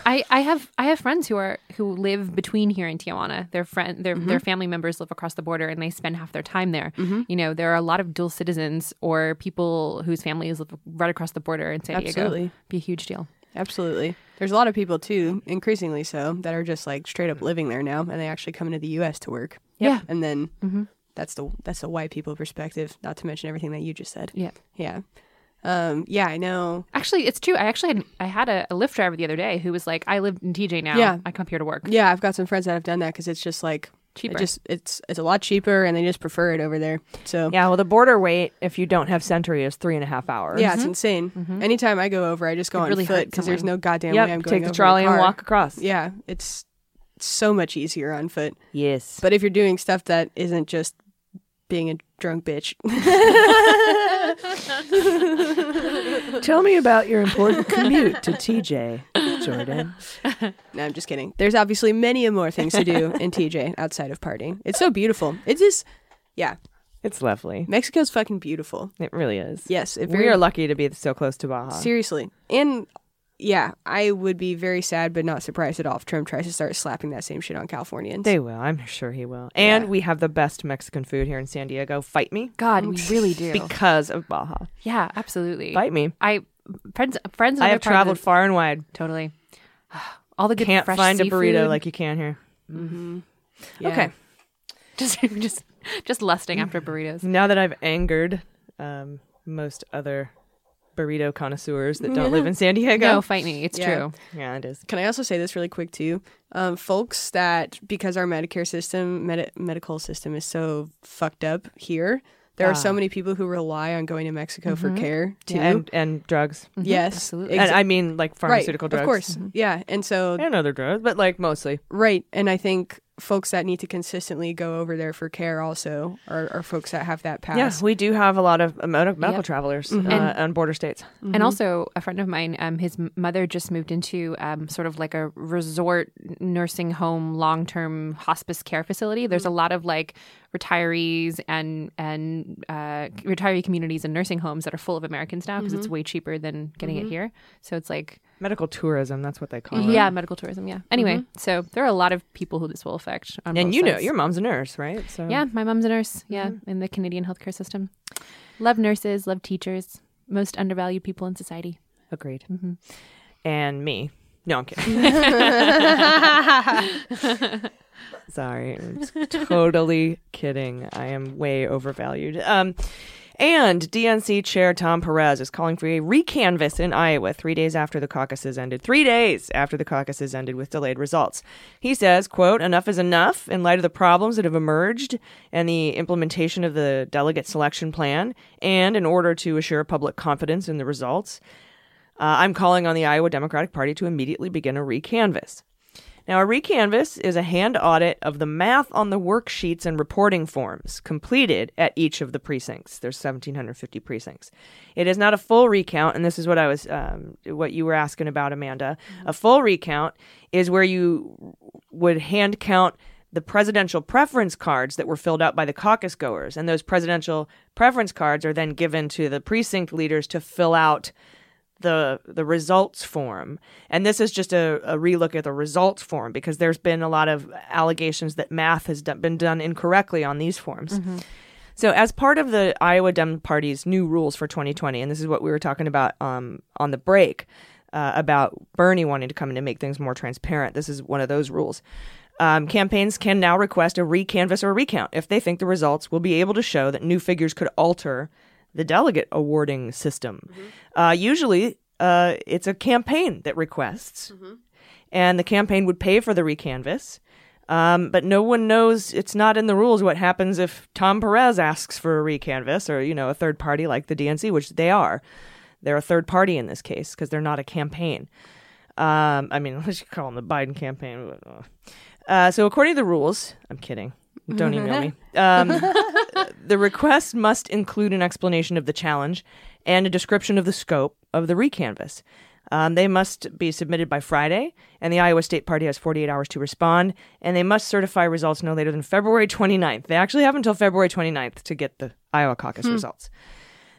I, I have I have friends who are who live between here and Tijuana. Their friend their Mm-hmm. their family members live across the border and they spend half their time there. You know, there are a lot of dual citizens or people whose families live right across the border in San Diego. Absolutely. Be a huge deal. Absolutely. There's a lot of people too, increasingly so, that are just like straight up living there now, and they actually come into the U.S. to work. Yeah. and then that's the that's the white people perspective. Not to mention everything that you just said. Yeah. Yeah, um, yeah, I know. Actually, it's true. I actually had I had a, a Lyft driver the other day who was like, "I live in TJ now. Yeah. I come here to work." Yeah, I've got some friends that have done that because it's just like Cheaper. It just it's it's a lot cheaper, and they just prefer it over there. So Yeah, well, the border wait if you don't have Sentry is three and a half hours. yeah, it's insane. Mm-hmm. Anytime I go over, I just go Could on really foot because there's no goddamn Yep, way I'm going to take the over in a trolley and walk across. Yeah, it's so much easier on foot. Yes. But if you're doing stuff that isn't just being a drunk bitch, Tell me about your important commute to TJ, Jordan. no, I'm just kidding. There's obviously many more things to do in TJ outside of partying. It's so beautiful. It's just, yeah, It's lovely. Mexico's fucking beautiful. It really is. Yes, it we are lucky to be so close to Baja. seriously. And yeah, I would be very sad but not surprised at all if Trump tries to start slapping that same shit on Californians. They will. I'm sure he will. And Yeah. we have the best Mexican food here in San Diego. Fight me God, we really do. because of Baja. yeah, absolutely. Fight me. I friends friends. I have traveled the- far and wide. totally. All the good Can't fresh find a burrito like you can here. Yeah. Okay. just just just lusting after burritos. Now that I've angered um, most other burrito connoisseurs that don't live in San Diego. No, fight me. It's Yeah. true. Yeah, it is. Can I also say this really quick too? Um, folks that because our Medicare system, med- medical system is so fucked up here, there are so Ah. many people who rely on going to Mexico for mm-hmm. care too. And, and drugs. Mm-hmm. yes, absolutely. And I mean, like right, pharmaceutical drugs. of course, mm-hmm. yeah. And so And other drugs, but like mostly. right, and I think folks that need to consistently go over there for care also are, are folks that have that pass. Yeah, we do have a lot of medical, medical Yep. travelers Mm-hmm. uh, on border states. And also, a friend of mine, um, his mother just moved into um, sort of like a resort nursing home, long term hospice care facility. There's a lot of like retirees and and uh, retiree communities and nursing homes that are full of Americans now because it's way cheaper than getting it here. So it's like Medical tourism, that's what they call it. yeah, medical tourism. Yeah. Anyway, so there are a lot of people who this will affect. On And you know, your mom's a nurse, right? So Yeah, my mom's a nurse. Yeah, in the Canadian healthcare system. Love nurses, love teachers, most undervalued people in society. agreed. Mm-hmm. And me. No, I'm kidding. Sorry, I'm totally kidding. I am way overvalued. Um, and DNC Chair Tom Perez is calling for a recanvass in Iowa three days after the caucuses ended. Three days after the caucuses ended with delayed results. He says, quote, enough is enough in light of the problems that have emerged and the implementation of the delegate selection plan, and in order to assure public confidence in the results. Uh, I'm calling on the Iowa Democratic Party to immediately begin a recanvass. Now, a recanvass is a hand audit of the math on the worksheets and reporting forms completed at each of the precincts. There's 1,750 precincts. It is not a full recount, and this is what I was, um, what you were asking about, Amanda. A full recount is where you would hand count the presidential preference cards that were filled out by the caucus goers, and those presidential preference cards are then given to the precinct leaders to fill out the the results form. And this is just a, a relook at the results form because there's been a lot of allegations that math has done, been done incorrectly on these forms. So as part of the iowa dem party's new rules for 2020 and this is what we were talking about um, on the break uh, about bernie wanting to come in and make things more transparent this is one of those rules. Um, campaigns can now request a recanvass or a recount if they think the results will be able to show that new figures could alter the delegate awarding system. Uh, usually, uh, it's a campaign that requests, and the campaign would pay for the recanvass. Um, but no one knows it's not in the rules what happens if Tom Perez asks for a recanvass or you know a third party like the DNC, which they are. They're a third party in this case because they're not a campaign. Um, I mean, let's call them the Biden campaign. Uh, so according to the rules, I'm kidding. Don't email me. Um, the request must include an explanation of the challenge and a description of the scope of the recanvass. Um, they must be submitted by Friday, and the Iowa State Party has 48 hours to respond, and they must certify results no later than February 29th. They actually have until February 29th to get the Iowa caucus results.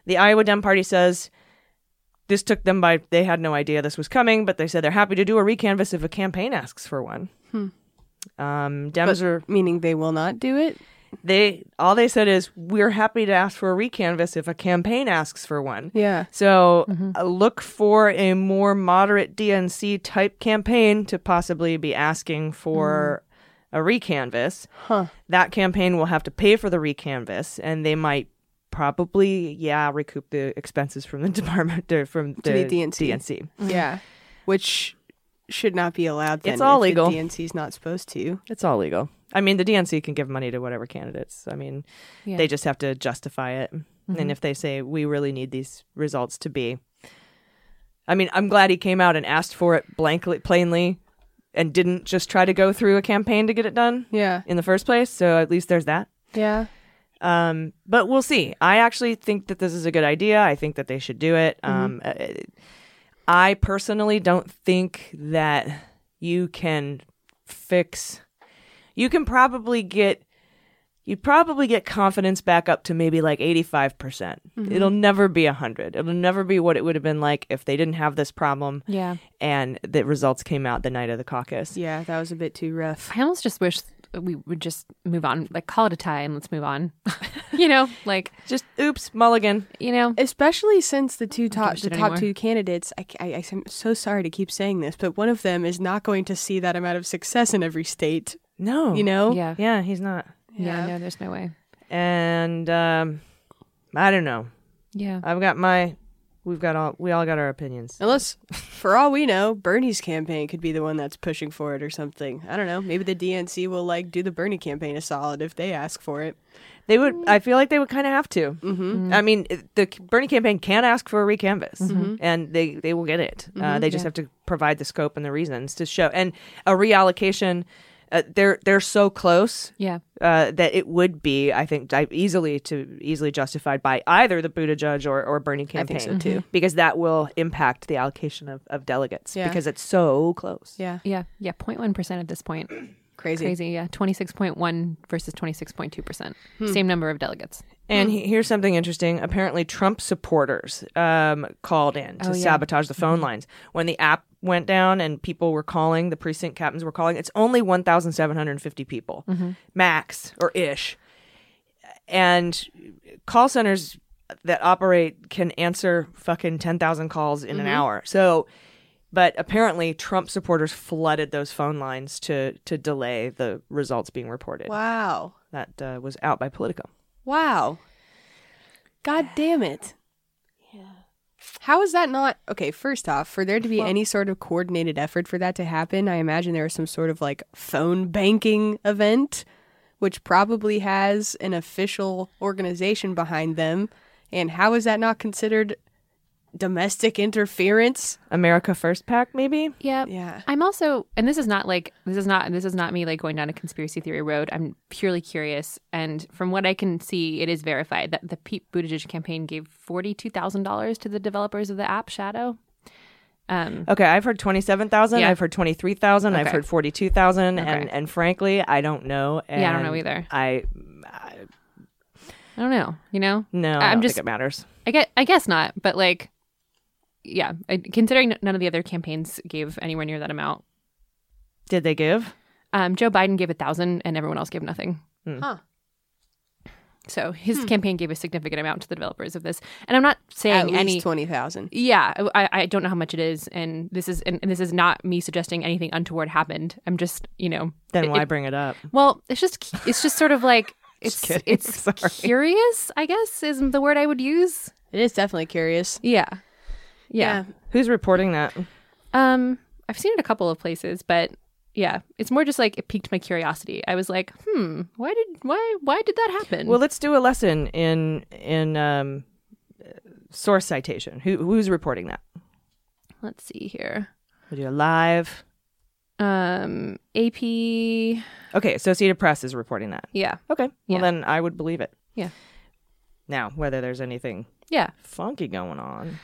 The Iowa Dem Party says this took them by, they had no idea this was coming, but they said they're happy to do a recanvass if a campaign asks for one. Um, Dems But are meaning they will not do it. they all they said is we're happy to ask for a recanvass if a campaign asks for one. Yeah. So uh, look for a more moderate DNC type campaign to possibly be asking for a recanvass. Huh. That campaign will have to pay for the recanvass, and they might probably yeah recoup the expenses from the department or from the, the DNC. DNC. Yeah. Which should not be allowed. Then It's all if legal. The DNC's not supposed to. It's all legal. I mean, the DNC can give money to whatever candidates. I mean, Yeah. they just have to justify it. And if they say we really need these results to be, I mean, I'm glad he came out and asked for it blankly, plainly, and didn't just try to go through a campaign to get it done Yeah. in the first place. So at least there's that. Yeah. Um, but we'll see. I actually think that this is a good idea. I think that they should do it. Um, uh, I personally don't think that you can fix. You can probably get. You probably get confidence back up to maybe like 85%. percent mm-hmm. It'll never be 100. It'll never be what it would have been like if they didn't have this problem Yeah. and the results came out the night of the caucus. Yeah. That was a bit too rough. I almost just wish we would just move on, like call it a tie and let's move on. you know, like Just oops, mulligan. you know, Especially since the two top, the top anymore. two candidates, I, I, I'm so sorry to keep saying this, but one of them is not going to see that amount of success in every state. No. You know? yeah, Yeah, he's not. yeah, no, there's no way. and um, I don't know. Yeah, I've got my, we've got all, we all got our opinions. Unless, for all we know, Bernie's campaign could be the one that's pushing for it or something. I don't know. Maybe the DNC will like do the Bernie campaign a solid if they ask for it. They would, I feel like they would kind of have to. Mm-hmm. I mean, the Bernie campaign can ask for a recanvass, and they they will get it. Uh, they just have to provide the scope and the reasons to show, and a reallocation. Uh, they're they're so close Yeah. uh, that it would be, I think, easily to easily justified by either the Buttigieg or, or Bernie I campaign. think so too. Because that will impact the allocation of, of delegates Yeah. because it's so close. Yeah, Yeah. Yeah. 0.1% at this point. crazy. Crazy. Yeah. 26.1 versus 26.2%. Same number of delegates. And he- here's something interesting. Apparently, Trump supporters um, called in to Oh, yeah. sabotage the phone lines when the app went down and people were calling. The precinct captains were calling. It's only 1,750 people max or ish, and call centers that operate can answer fucking 10,000 calls in an hour. So. But apparently, Trump supporters flooded those phone lines to to delay the results being reported. Wow, That uh, was out by Politico. Wow. God damn it. Yeah. How is that not okay? First off, for there to be any sort of coordinated effort for that to happen, I imagine there is some sort of like phone banking event, which probably has an official organization behind them. And how is that not considered domestic interference? America First PAC, maybe. Yeah. Yeah. I'm also, and this is not like this is not this is not me like going down a conspiracy theory road. I'm purely curious, and from what I can see, it is verified that the Pete Buttigieg campaign gave forty two thousand dollars to the developers of the app Shadow. Um, Okay, I've heard twenty-seven thousand. Yeah. I've heard twenty-three thousand. I've heard forty-two thousand. Okay. And and frankly, I don't know. Yeah, I don't know either. I I don't know. You know, no. I I'm don't just- think it matters. I get, I guess not, but like, yeah, considering none of the other campaigns gave anywhere near that amount. Did they give? Um, Joe Biden gave a thousand, and everyone else gave nothing. Huh. So his campaign gave a significant amount to the developers of this, and I'm not saying At least any. twenty thousand. Yeah, I, I don't know how much it is, and this is and, and this is not me suggesting anything untoward happened. I'm just you know. Then it- why it- bring it up? well, it's just it's just sort of like it's kidding. it's Sorry. curious. I guess is the word I would use. It is definitely curious. Yeah, yeah. Who's reporting that? Um, I've seen it a couple of places, but yeah, it's more just like it piqued my curiosity. I was like, hmm, why did why why did that happen? Well, let's do a lesson in in um, source citation. Who who's reporting that? let's see here. We do a live. Um, AP. Okay, Associated Press is reporting that. Yeah, Okay, well Yeah. then I would believe it. Yeah. Now, whether there's anything yeah. funky going on,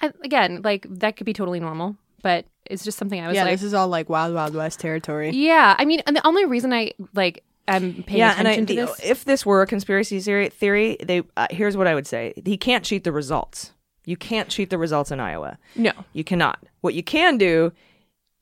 I, again, like that could be totally normal, but it's just something I was yeah, like, this is all like Wild Wild West territory. yeah. I mean, and the only reason I like I'm paying yeah, and attention I, to the- this. if this were a conspiracy theory, theory they uh, here's what I would say: he can't cheat the results. You can't cheat the results in Iowa. no, You cannot. What you can do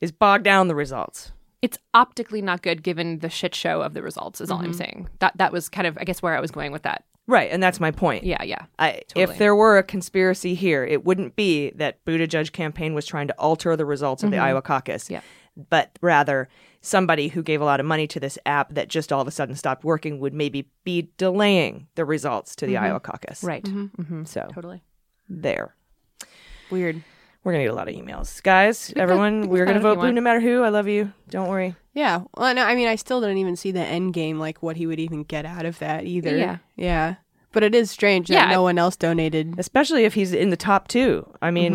is bog down the results. it's optically not good given the shit show of the results. Is all Mm-hmm. I'm saying. That that was kind of I guess where I was going with that. Right, and that's my point. Yeah, yeah. I, Totally. If there were a conspiracy here, it wouldn't be that Buttigieg campaign was trying to alter the results of the Iowa caucus, Mm-hmm. Yeah. but rather somebody who gave a lot of money to this app that just all of a sudden stopped working would maybe be delaying the results to the Iowa caucus. Mm-hmm. Right. Mm-hmm. So Totally. there. Weird. We're gonna get a lot of emails, guys. everyone, we can we're gonna vote blue no matter who. I love you. Don't worry. Yeah. Well, no, I mean, I still don't even see the end game, like what he would even get out of that either. Yeah. Yeah. But it is strange that Yeah, no I- one else donated. Especially if he's in the top two. I mean,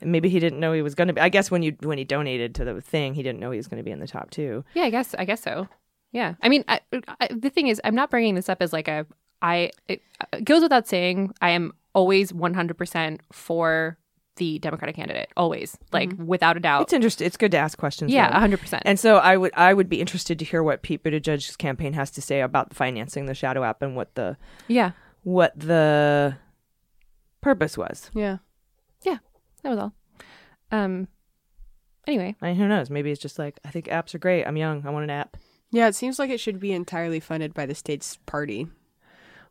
Mm-hmm. maybe he didn't know he was gonna be. I guess when you when he donated to the thing, he didn't know he was gonna be in the top two. Yeah, I guess I guess so. Yeah, I mean, I, I, the thing is, I'm not bringing this up as like a. I it, it goes without saying, I am always 100 percent for the Democratic candidate, always, like without a doubt. It's interesting. It's good to ask questions. yeah, though. 100 percent. And so I would I would be interested to hear what Pete Buttigieg's campaign has to say about financing the Shadow app and what the Yeah, what the purpose was. Yeah, yeah. that was all. Um. Anyway, I mean, who knows? Maybe it's just like I think apps are great. I'm young. I want an app, Yeah, it seems like it should be entirely funded by the state's party.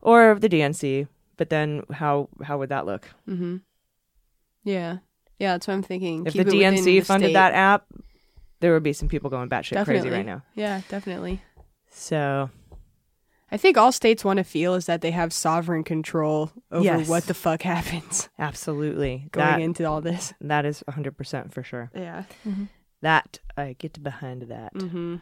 or the DNC. But then how how would that look Mm-hmm. Yeah. Yeah, that's what I'm thinking. if Keep the it DNC the funded state. that app? There would be some people going batshit Definitely. crazy right now. Yeah, definitely. So I think all states want to feel is that they have sovereign control over Yes. what the fuck happens absolutely, going that into all this. that is 100 percent for sure. Yeah. Mm-hmm. That I get behind that. Mm-hmm.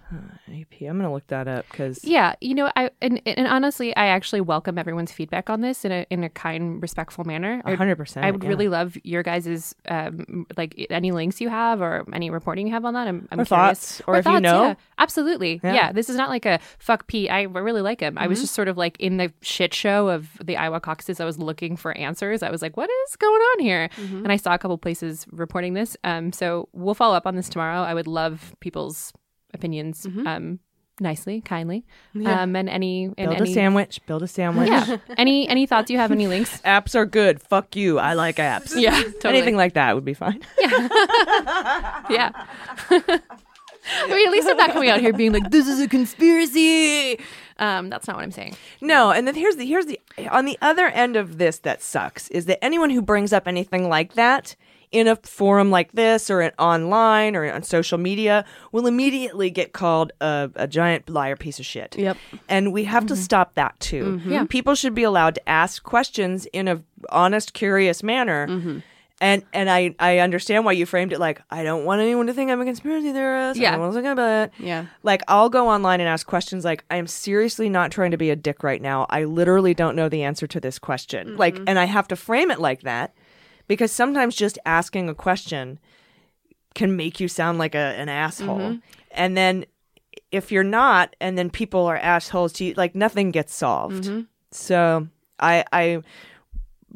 AP. I'm gonna look that up because Yeah, you know, I and, and honestly, I actually welcome everyone's feedback on this in a in a kind, respectful manner. Hundred percent. I would yeah. really love your guys' um, like any links you have or any reporting you have on that. I'm, I'm Or curious. thoughts, or if you know. yeah. absolutely. Yeah. Yeah. this is not like a fuck Pete. I really like him. I was just sort of like in the shit show of the Iowa caucuses. I was looking for answers. I was like, what is going on here? And I saw a couple places reporting this. Um, so we'll follow up on this tomorrow. I would love people's opinions. Um, nicely, kindly, um, and any and build any a sandwich. Build a sandwich. yeah, any any thoughts you have? Any links? apps are good. Fuck you. I like apps. Yeah, totally. Anything like that would be fine. Yeah. I mean, at least I'm not coming out here being like, "This is a conspiracy." Um, that's not what I'm saying. No, and then here's the here's the on the other end of this that sucks is that anyone who brings up anything like that in a forum like this or in, online or on social media will immediately get called a, a giant liar piece of shit. Yep. And we have to mm-hmm. stop that too. Mm-hmm. Yeah. People should be allowed to ask questions in a honest, curious manner. Mm-hmm. And and I, I understand why you framed it like I don't want anyone to think I'm a conspiracy theorist. Yeah. I don't want to about it. Yeah. Like I'll go online and ask questions like I am seriously not trying to be a dick right now. I literally don't know the answer to this question. Like and I have to frame it like that because sometimes just asking a question can make you sound like a, an asshole. Mm-hmm. And then if you're not and then people are assholes to you like nothing gets solved. Mm-hmm. So I I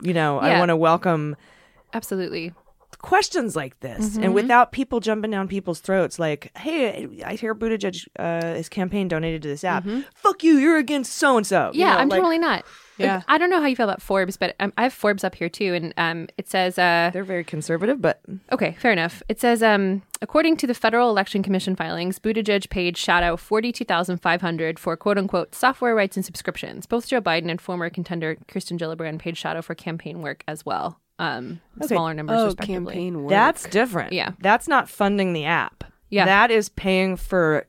you know, I want to welcome Absolutely. Questions like this Mm-hmm. and without people jumping down people's throats like hey i hear Buttigieg, uh, his campaign donated to this app fuck you you're against so and so Yeah, I'm totally not. Yeah. I don't know how you feel about Forbes, but um, I have Forbes up here too, and um, it says, uh, they're very conservative but okay, fair enough. It says, um, according to the Federal Election Commission filings, Buttigieg paid Shadow forty-two thousand five hundred for "quote unquote" software rights and subscriptions. Both Joe Biden and former contender Kirsten Gillibrand paid Shadow for campaign work as well. Um, smaller numbers, Oh, respectively. campaign work. that's different Yeah. that's not funding the app Yeah. that is paying for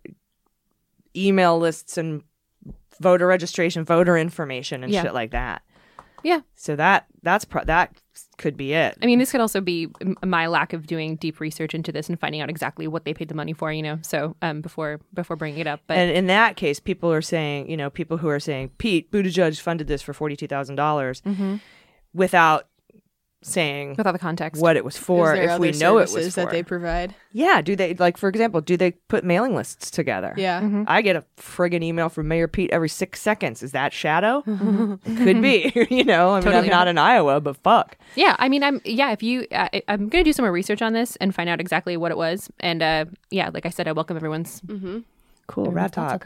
email lists and voter registration voter information and Yeah. shit like that Yeah. so that that's pro- that could be it I mean, this could also be m- my lack of doing deep research into this and finding out exactly what they paid the money for, you know. So um, before before bringing it up, but and in that case, people are saying, you know, people who are saying Pete Buttigieg funded this for forty two dollars without saying without the context, what it was for. If we know it was for, that they provide. yeah. Do they like, for example, do they put mailing lists together? Yeah. Mm-hmm. I get a friggin' email from Mayor Pete every six seconds. Is that shadow? Could be. you know, I mean, Totally. I'm not in Iowa, but fuck. Yeah, I mean, I'm yeah. If you, uh, I- I'm gonna do some more research on this and find out exactly what it was. And uh, yeah, like I said, I welcome everyone's. Cool. Rat talk.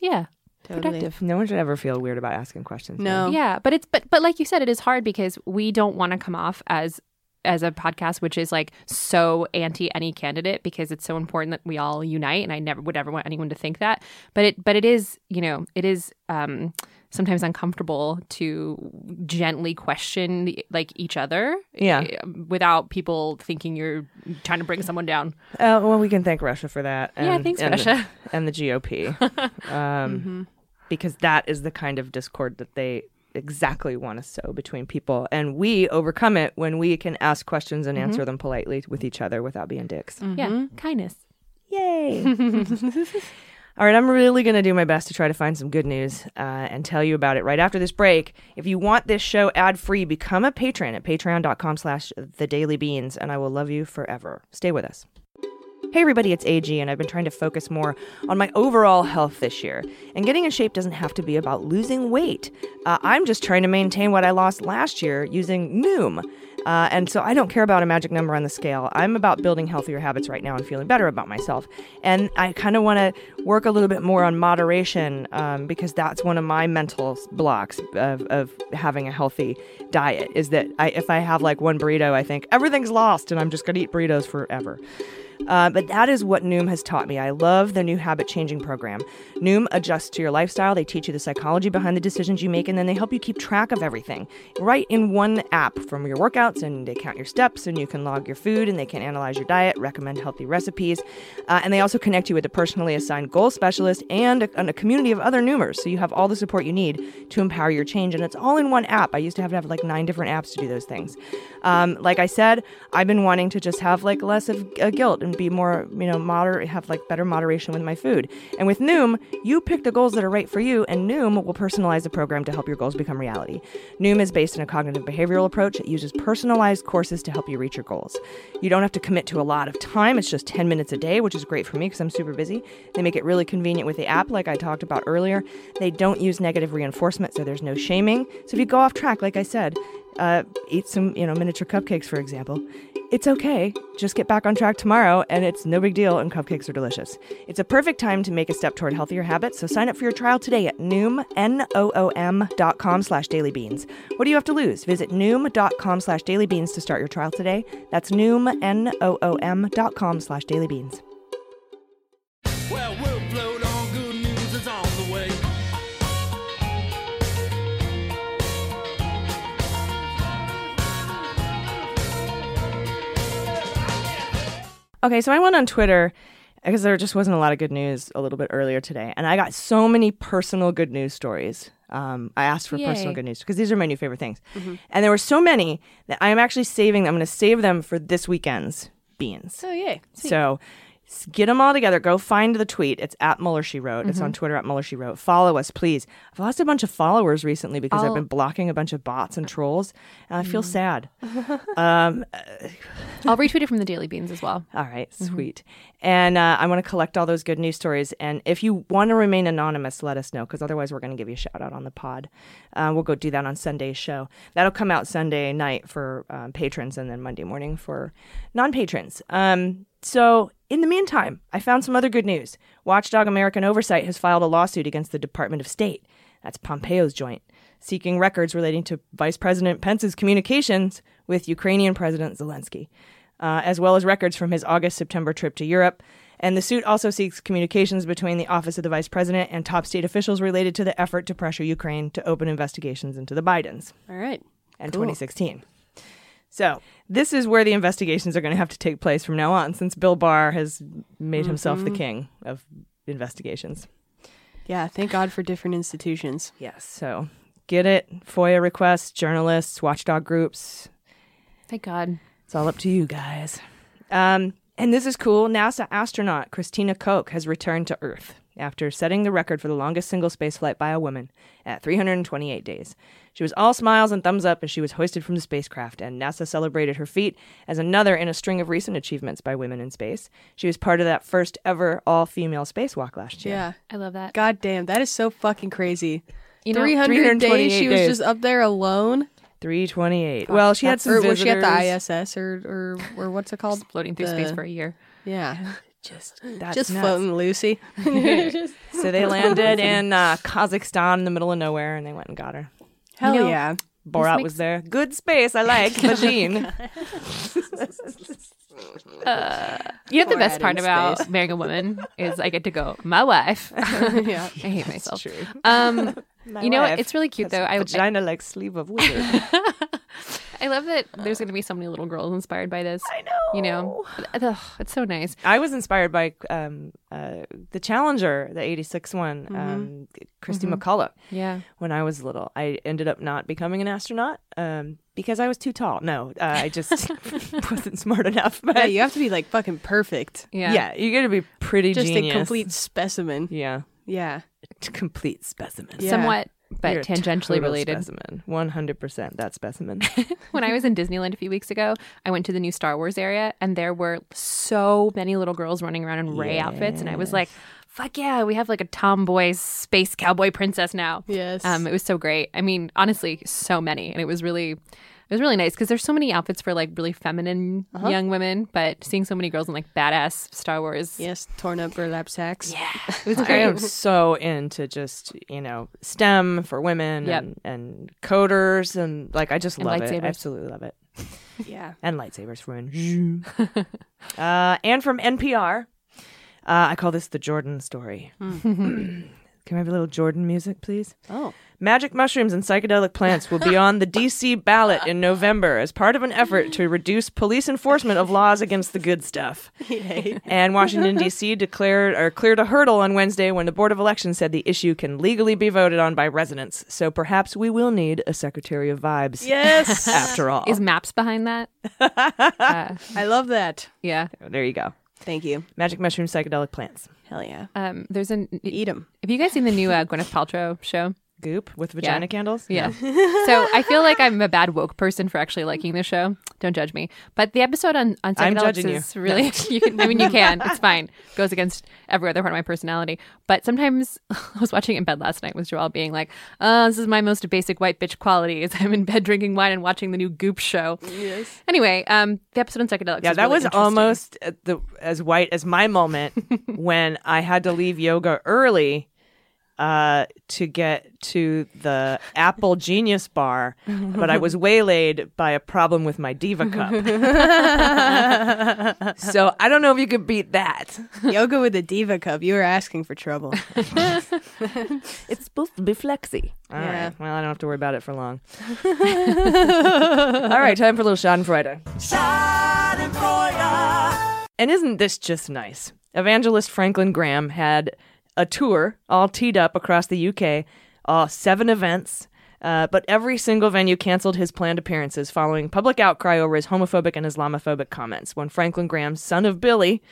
Yeah, Totally. productive. No one should ever feel weird about asking questions. No. Yeah, but it's but but like you said, it is hard because we don't want to come off as as a podcast which is like so anti any candidate because it's so important that we all unite and I never would ever want anyone to think that but it but it is you know it is um sometimes uncomfortable to gently question the, like each other Yeah. eh, without people thinking you're trying to bring someone down Uh, well, we can thank Russia for that. Yeah, and- thanks, and the- Russia. and the GOP, um, because that is the kind of discord that they exactly want to sow between people, and we overcome it when we can ask questions and answer mm-hmm. them politely with each other without being dicks. Mm-hmm. yeah mm-hmm. kindness Yay! All right, I'm really going to do my best to try to find some good news uh, and tell you about it right after this break. If you want this show ad-free, become a patron at patreon.com slash the daily beans, and I will love you forever. Stay with us. Hey everybody, it's AG, and I've been trying to focus more on my overall health this year. And getting in shape doesn't have to be about losing weight. Uh, I'm just trying to maintain what I lost last year using Noom. Uh, and so I don't care about a magic number on the scale. I'm about building healthier habits right now and feeling better about myself. And I kind of want to work a little bit more on moderation um, because that's one of my mental blocks of, of having a healthy diet. Is that I, if I have like one burrito, I think everything's lost and I'm just going to eat burritos forever. Uh, but that is what Noom has taught me. I love their new habit changing program. Noom adjusts to your lifestyle. They teach you the psychology behind the decisions you make, and then they help you keep track of everything right in one app from your workouts. And they count your steps, and you can log your food, and they can analyze your diet, recommend healthy recipes. Uh, and they also connect you with a personally assigned goal specialist and a, and a community of other Noomers. So you have all the support you need to empower your change. And it's all in one app. I used to have to have like nine different apps to do those things. Um, like I said, I've been wanting to just have like less of uh, guilt and and be more, you know, moderate, have like better moderation with my food. And with Noom, you pick the goals that are right for you, and Noom will personalize the program to help your goals become reality. Noom is based on a cognitive behavioral approach. It uses personalized courses to help you reach your goals. You don't have to commit to a lot of time. It's just 10 minutes a day, which is great for me because I'm super busy. They make it really convenient with the app, like I talked about earlier. They don't use negative reinforcement, so there's no shaming. So if you go off track, like I said, uh, eat some, you know, miniature cupcakes, for example. It's okay. Just get back on track tomorrow, and it's no big deal, and cupcakes are delicious. It's a perfect time to make a step toward healthier habits, so sign up for your trial today at Noom, N-O-O-M dot com slash dailybeans. What do you have to lose? Visit Noom.com slash dailybeans to start your trial today. That's Noom, N-O-O-M dot com slash dailybeans. Well, Okay, so I went on Twitter because there just wasn't a lot of good news a little bit earlier today, and I got so many personal good news stories. Um, I asked for personal good news because these are my new favorite things, and there were so many that I am actually saving. I'm going to save them for this weekend's beans. Oh yay! So get them all together. Go find the tweet. It's at Mueller She Wrote. It's on Twitter at Mueller She Wrote. Follow us, please. I've lost a bunch of followers recently because I've I'll- been blocking a bunch of bots and trolls, and I feel sad. um, I'll retweet it from the Daily Beans as well. all right, sweet. And uh, I want to collect all those good news stories. And if you want to remain anonymous, let us know because otherwise we're going to give you a shout out on the pod. Uh, we'll go do that on Sunday's show. That'll come out Sunday night for um, patrons and then Monday morning for non patrons. Um, so, in the meantime, I found some other good news. Watchdog American Oversight has filed a lawsuit against the Department of State. That's Pompeo's joint, seeking records relating to Vice President Pence's communications with Ukrainian President Zelensky uh, as well as records from his August September trip to Europe. And the suit also seeks communications between the Office of the Vice President and top state officials related to the effort to pressure Ukraine to open investigations into the Bidens All right. And Cool. 2016. So, this is where the investigations are going to have to take place from now on, since Bill Barr has made himself the king of investigations. Yeah. Thank God for different institutions. Yes. So, get it. FOIA requests, journalists, watchdog groups, Thank God. It's all up to you guys. Um, and this is cool. NASA astronaut Christina Koch has returned to Earth after setting the record for the longest single space flight by a woman at 328 days. She was all smiles and thumbs up as she was hoisted from the spacecraft, and NASA celebrated her feat as another in a string of recent achievements by women in space. She was part of that first ever all female spacewalk last year. Yeah. I love that. God damn, that is so fucking crazy. You know, 300 days 328 she was days. just up there alone. 328. Well, she had some or was she at the. ISS or or or what's it called? floating through space for a year. Yeah, Just, that's just nuts. floating, Lucy. So they landed in uh, Kazakhstan in the middle of nowhere, and they went and got her. Hell know- yeah. Borat makes- was there. Good space. I like Vagine. You know the best adding part about space. marrying a woman is I get to go, my wife. yeah. I hate myself. Um, you know, what? it's really cute though. I, I vagina like sleeve of wizard. I love that there's going to be so many little girls inspired by this. I know. You know, Ugh, it's so nice. I was inspired by um, uh, the Challenger, the '86 one, um, Christy McCullough. Yeah. When I was little, I ended up not becoming an astronaut um, because I was too tall. No, uh, I just wasn't smart enough. But Yeah, you have to be like fucking perfect. Yeah. yeah, you got to be pretty Just genius. a complete specimen. yeah, Yeah. complete specimen. Yeah. Somewhat, but You're tangentially related. Specimen, one hundred percent. That specimen. when I was in Disneyland a few weeks ago, I went to the new Star Wars area and there were so many little girls running around in Rey outfits. And I was like, fuck yeah, we have like a tomboy space cowboy princess now. Yes. Um, it was so great. I mean, honestly, so many. And it was really. It was really nice because there's so many outfits for like really feminine young women, but seeing so many girls in like badass Star Wars, Yes, torn up burlap sacks. yeah, it was I am so into just you know STEM for women Yep. and, and coders and like I just And love it. lightsabers. Absolutely love it. Yeah. And lightsabers for women. uh, and from NPR, uh, I call this the Jordan story. Can we have a little Jordan music, please? Oh. Magic mushrooms and psychedelic plants will be on the DC ballot in November as part of an effort to reduce police enforcement of laws against the good stuff. And Washington D.C. declared or cleared a hurdle on Wednesday when the Board of Elections said the issue can legally be voted on by residents. So perhaps we will need a Secretary of Vibes. Yes. After all, Is maps behind that? I love that. Yeah. there you go. Thank you. Magic mushroom psychedelic plants. Hell yeah. Um, there's an. Eat them. Have you guys seen the new uh, Gwyneth Paltrow show? Goop with vagina candles. Yeah. so I feel like I'm a bad woke person for actually liking the show. Don't judge me. But the episode on on psychedelics judging you. is really you can I mean you can. It's fine. Goes against every other part of my personality. But sometimes I was watching in bed last night with Joelle being like, "Oh, this is my most basic white bitch quality is I'm in bed drinking wine and watching the new Goop show." Yes. Anyway, um the episode on psychedelics Yeah, is that really was almost uh, the as white as my moment when I had to leave yoga early uh, to get to the Apple Genius bar, but I was waylaid by a problem with my Diva cup. so I don't know if you could beat that. Yoga with a Diva Cup. You were asking for trouble. It's supposed to be flexy. All right. Yeah. Well, I don't have to worry about it for long. All right, time for a little Schadenfreude. And isn't this just nice? Evangelist Franklin Graham had a tour all teed up across the UK, uh, seven events, uh, but every single venue canceled his planned appearances following public outcry over his homophobic and Islamophobic comments. When Franklin Graham, son of Billy,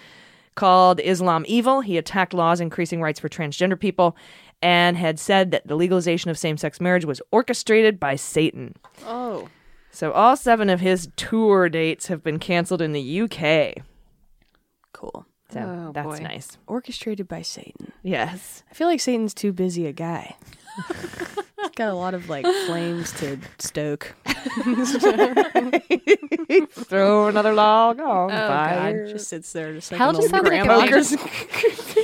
called Islam evil, he attacked laws increasing rights for transgender people and had said that the legalization of same sex marriage was orchestrated by Satan. Oh. So all seven of his tour dates have been canceled in the UK. Cool. So Oh, that's boy. nice. Orchestrated by Satan. Yes. I feel like Satan's too busy a guy. He's got a lot of like flames to stoke. Throw another log on Oh, fire. Just sits there just like Hell just old sounded like a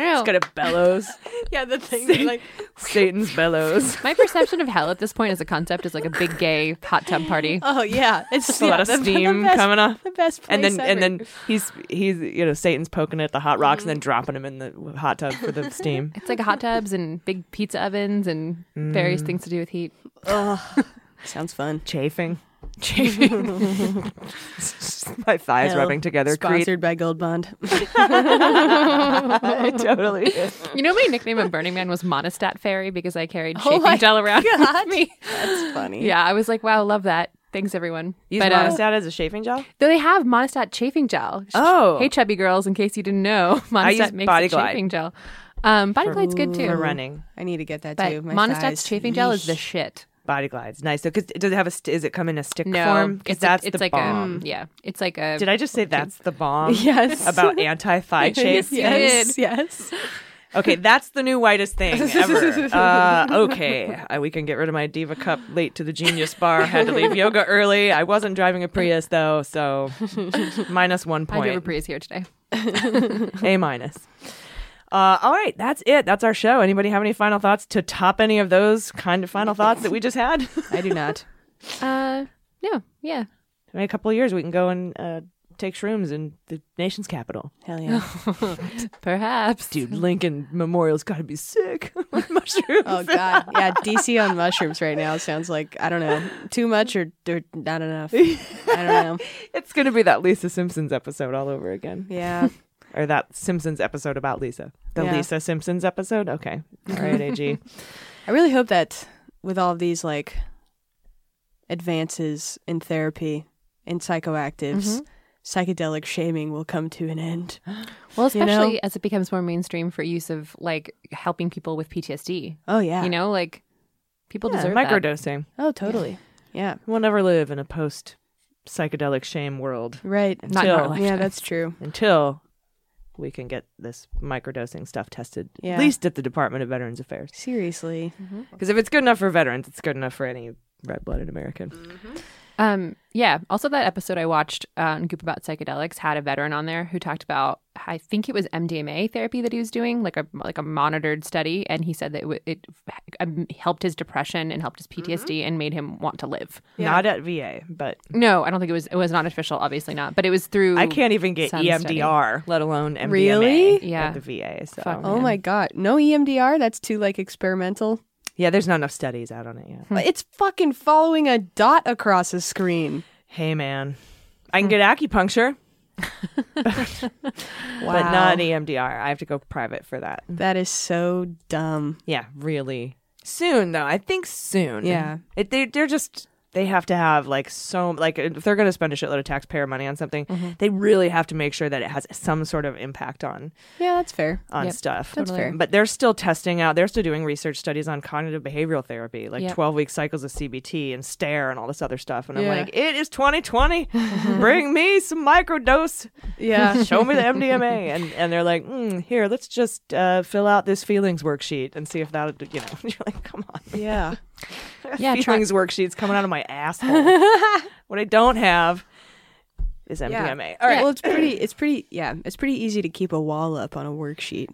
I don't. Got a bellows. yeah, the thing like Satan's bellows. My perception of hell at this point as a concept is like a big gay hot tub party. Oh yeah, it's a lot of the- the steam best- coming off. The best place And then and then he's he's you know Satan's poking at the hot rocks and then dropping him in the hot tub for the steam. It's like hot tubs and big pizza ovens and Mm. various things to do with heat. Ugh. sounds fun. Chafing. Chafing. My thighs Hell, rubbing together. Create Sponsored by Gold Bond. totally. You know, my nickname at Burning Man was Monistat Fairy because I carried Oh shaving gel around with me. That's funny. Yeah, I was like, wow, love that. Thanks, everyone. Use But, uh, monistat as a chafing gel. though they have Monistat chafing gel. Oh. hey, chubby girls! In case you didn't know, use Monistat makes Body a Glide. chafing gel. Um, Body Glide's good too. For running. I need to get that But too. My Monistat's thighs. chafing gel is the shit. Body glides. Nice. So, cause does it have a? St- is it come in a stick No, form? 'Cause it's that's a, it's the like bomb. a yeah, it's like a. Did I just say that's the bomb? Yes. About anti thigh chafe. Yes. Yes. Okay, that's the new whitest thing ever. Uh, okay, uh, we can get rid of my diva cup. Late to the genius bar. Had to leave yoga early. I wasn't driving a Prius though, so minus one point. I have a. Prius here today. A minus. Uh, all right, that's it. That's our show. Anybody have any final thoughts to top any of those kind of final thoughts that we just had? I do not. Uh, no, yeah. In a couple of years, we can go and uh, take shrooms in the nation's capital. Hell yeah. Perhaps. Dude, Lincoln Memorial's got to be sick with mushrooms. Oh god. Yeah, DC on mushrooms right now sounds like I don't know, too much or, or not enough. I don't know. It's going to be that Lisa Simpsons episode all over again. Yeah. Or that Simpsons episode about Lisa. The Yeah. Lisa Simpsons episode? Okay. All right, AG. I really hope that with all of these like advances in therapy and psychoactives, mm-hmm. psychedelic shaming will come to an end. Well, You know? especially as it becomes more mainstream for use of like helping people with PTSD. Oh yeah. You know, like people Yeah, deserve that. microdosing. Oh totally. Yeah. We'll never live in a post psychedelic shame world Right. Not in our Until- Yeah, that's true. until we can get this microdosing stuff tested, Yeah. at least at the Department of Veterans Affairs. Seriously. Mm-hmm. Because if it's good enough for veterans, it's good enough for any red blooded American. Mm-hmm. Um, yeah. Also, that episode I watched uh, on Goop about psychedelics had a veteran on there who talked about I think it was MDMA therapy that he was doing, like a like a monitored study, and he said that it, w- it um, helped his depression and helped his PTSD and made him want to live. Not at VA, but No, I don't think it was. It was not official, obviously not, but it was through. I can't even get some EMDR, let alone MDMA Really? Yeah. at the VA. So Fuck, Oh my god. No EMDR? That's too like experimental. Yeah, there's not enough studies out on it yet. Hmm. But It's fucking following a dot across a screen. Hey man, I can hmm. get acupuncture, Wow. but not EMDR. I have to go private for that. That is so dumb. Yeah, really. Soon though, I think soon. Yeah. it, they they're just they have to have like so like if they're going to spend a shitload of taxpayer money on something, Mm-hmm. they really have to make sure that it has some sort of impact on Yeah, that's fair. on Yep, stuff. That's fair. But they're still testing out. They're still doing research studies on cognitive behavioral therapy, like Yep. twelve week cycles of CBT and stare and all this other stuff. And I'm like, it is 2020. Bring me some microdose. Yeah. Show me the MDMA. And and they're like, mm, here, let's just uh, fill out this feelings worksheet and see if that you know. You're like, come on. yeah. Yeah, try- feelings worksheets coming out of my asshole. what I don't have is MDMA. Yeah. All right. Well, it's pretty. It's pretty. Yeah, it's pretty easy to keep a wall up on a worksheet.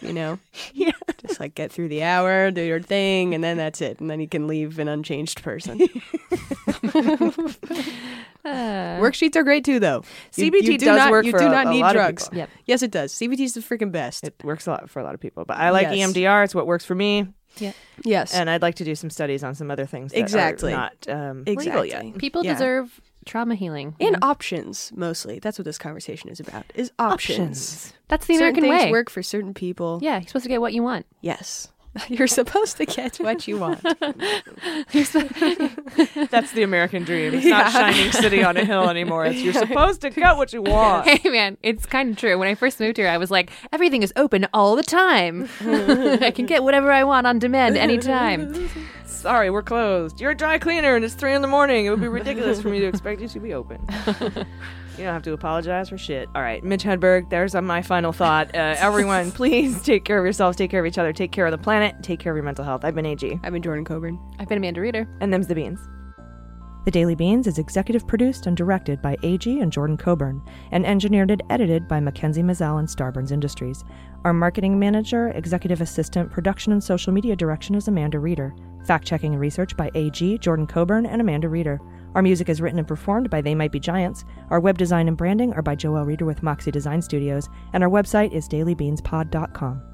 You know. Yeah. Just like get through the hour, do your thing, and then that's it. And then you can leave an unchanged person. Uh, Worksheets are great too, though. CBT you do does not, work You for do a- not a need lot of drugs. people. Yep. Yes, it does. CBT is the freaking best. It works a lot for a lot of people, but I like Yes. EMDR. It's what works for me, yes. and I'd like to do some studies on some other things. That Exactly. are not um, legal exactly. yet. people Yeah. deserve trauma healing. And options mostly. That's what this conversation is about. Is options. That's the certain American things way. work for certain people. Yeah, you're supposed to get what you want. Yes. You're supposed to get what you want. That's the American dream. It's not shining city on a hill anymore. It's you're supposed to get what you want. Hey man, it's kind of true. When I first moved here, I was like, everything is open all the time. I can get whatever I want on demand anytime. Sorry, we're closed. You're a dry cleaner, and it's three in the morning. It would be ridiculous for me to expect you to be open. You don't have to apologize for shit. All right, Mitch Hedberg, there's uh, my final thought. Uh, everyone, please take care of yourselves, take care of each other, take care of the planet, take care of your mental health. I've been AG. I've been Jordan Coburn. I've been Amanda Reeder. And them's the beans. The Daily Beans is executive produced and directed by AG and Jordan Coburn, and engineered and edited by Mackenzie Mazzell and Starburns Industries. Our marketing manager, executive assistant, production and social media direction is Amanda Reeder. Fact checking and research by AG, Jordan Coburn, and Amanda Reeder. Our music is written and performed by They Might Be Giants. Our web design and branding are by Joel Reeder with Moxie Design Studios, and our website is dailybeanspod.com.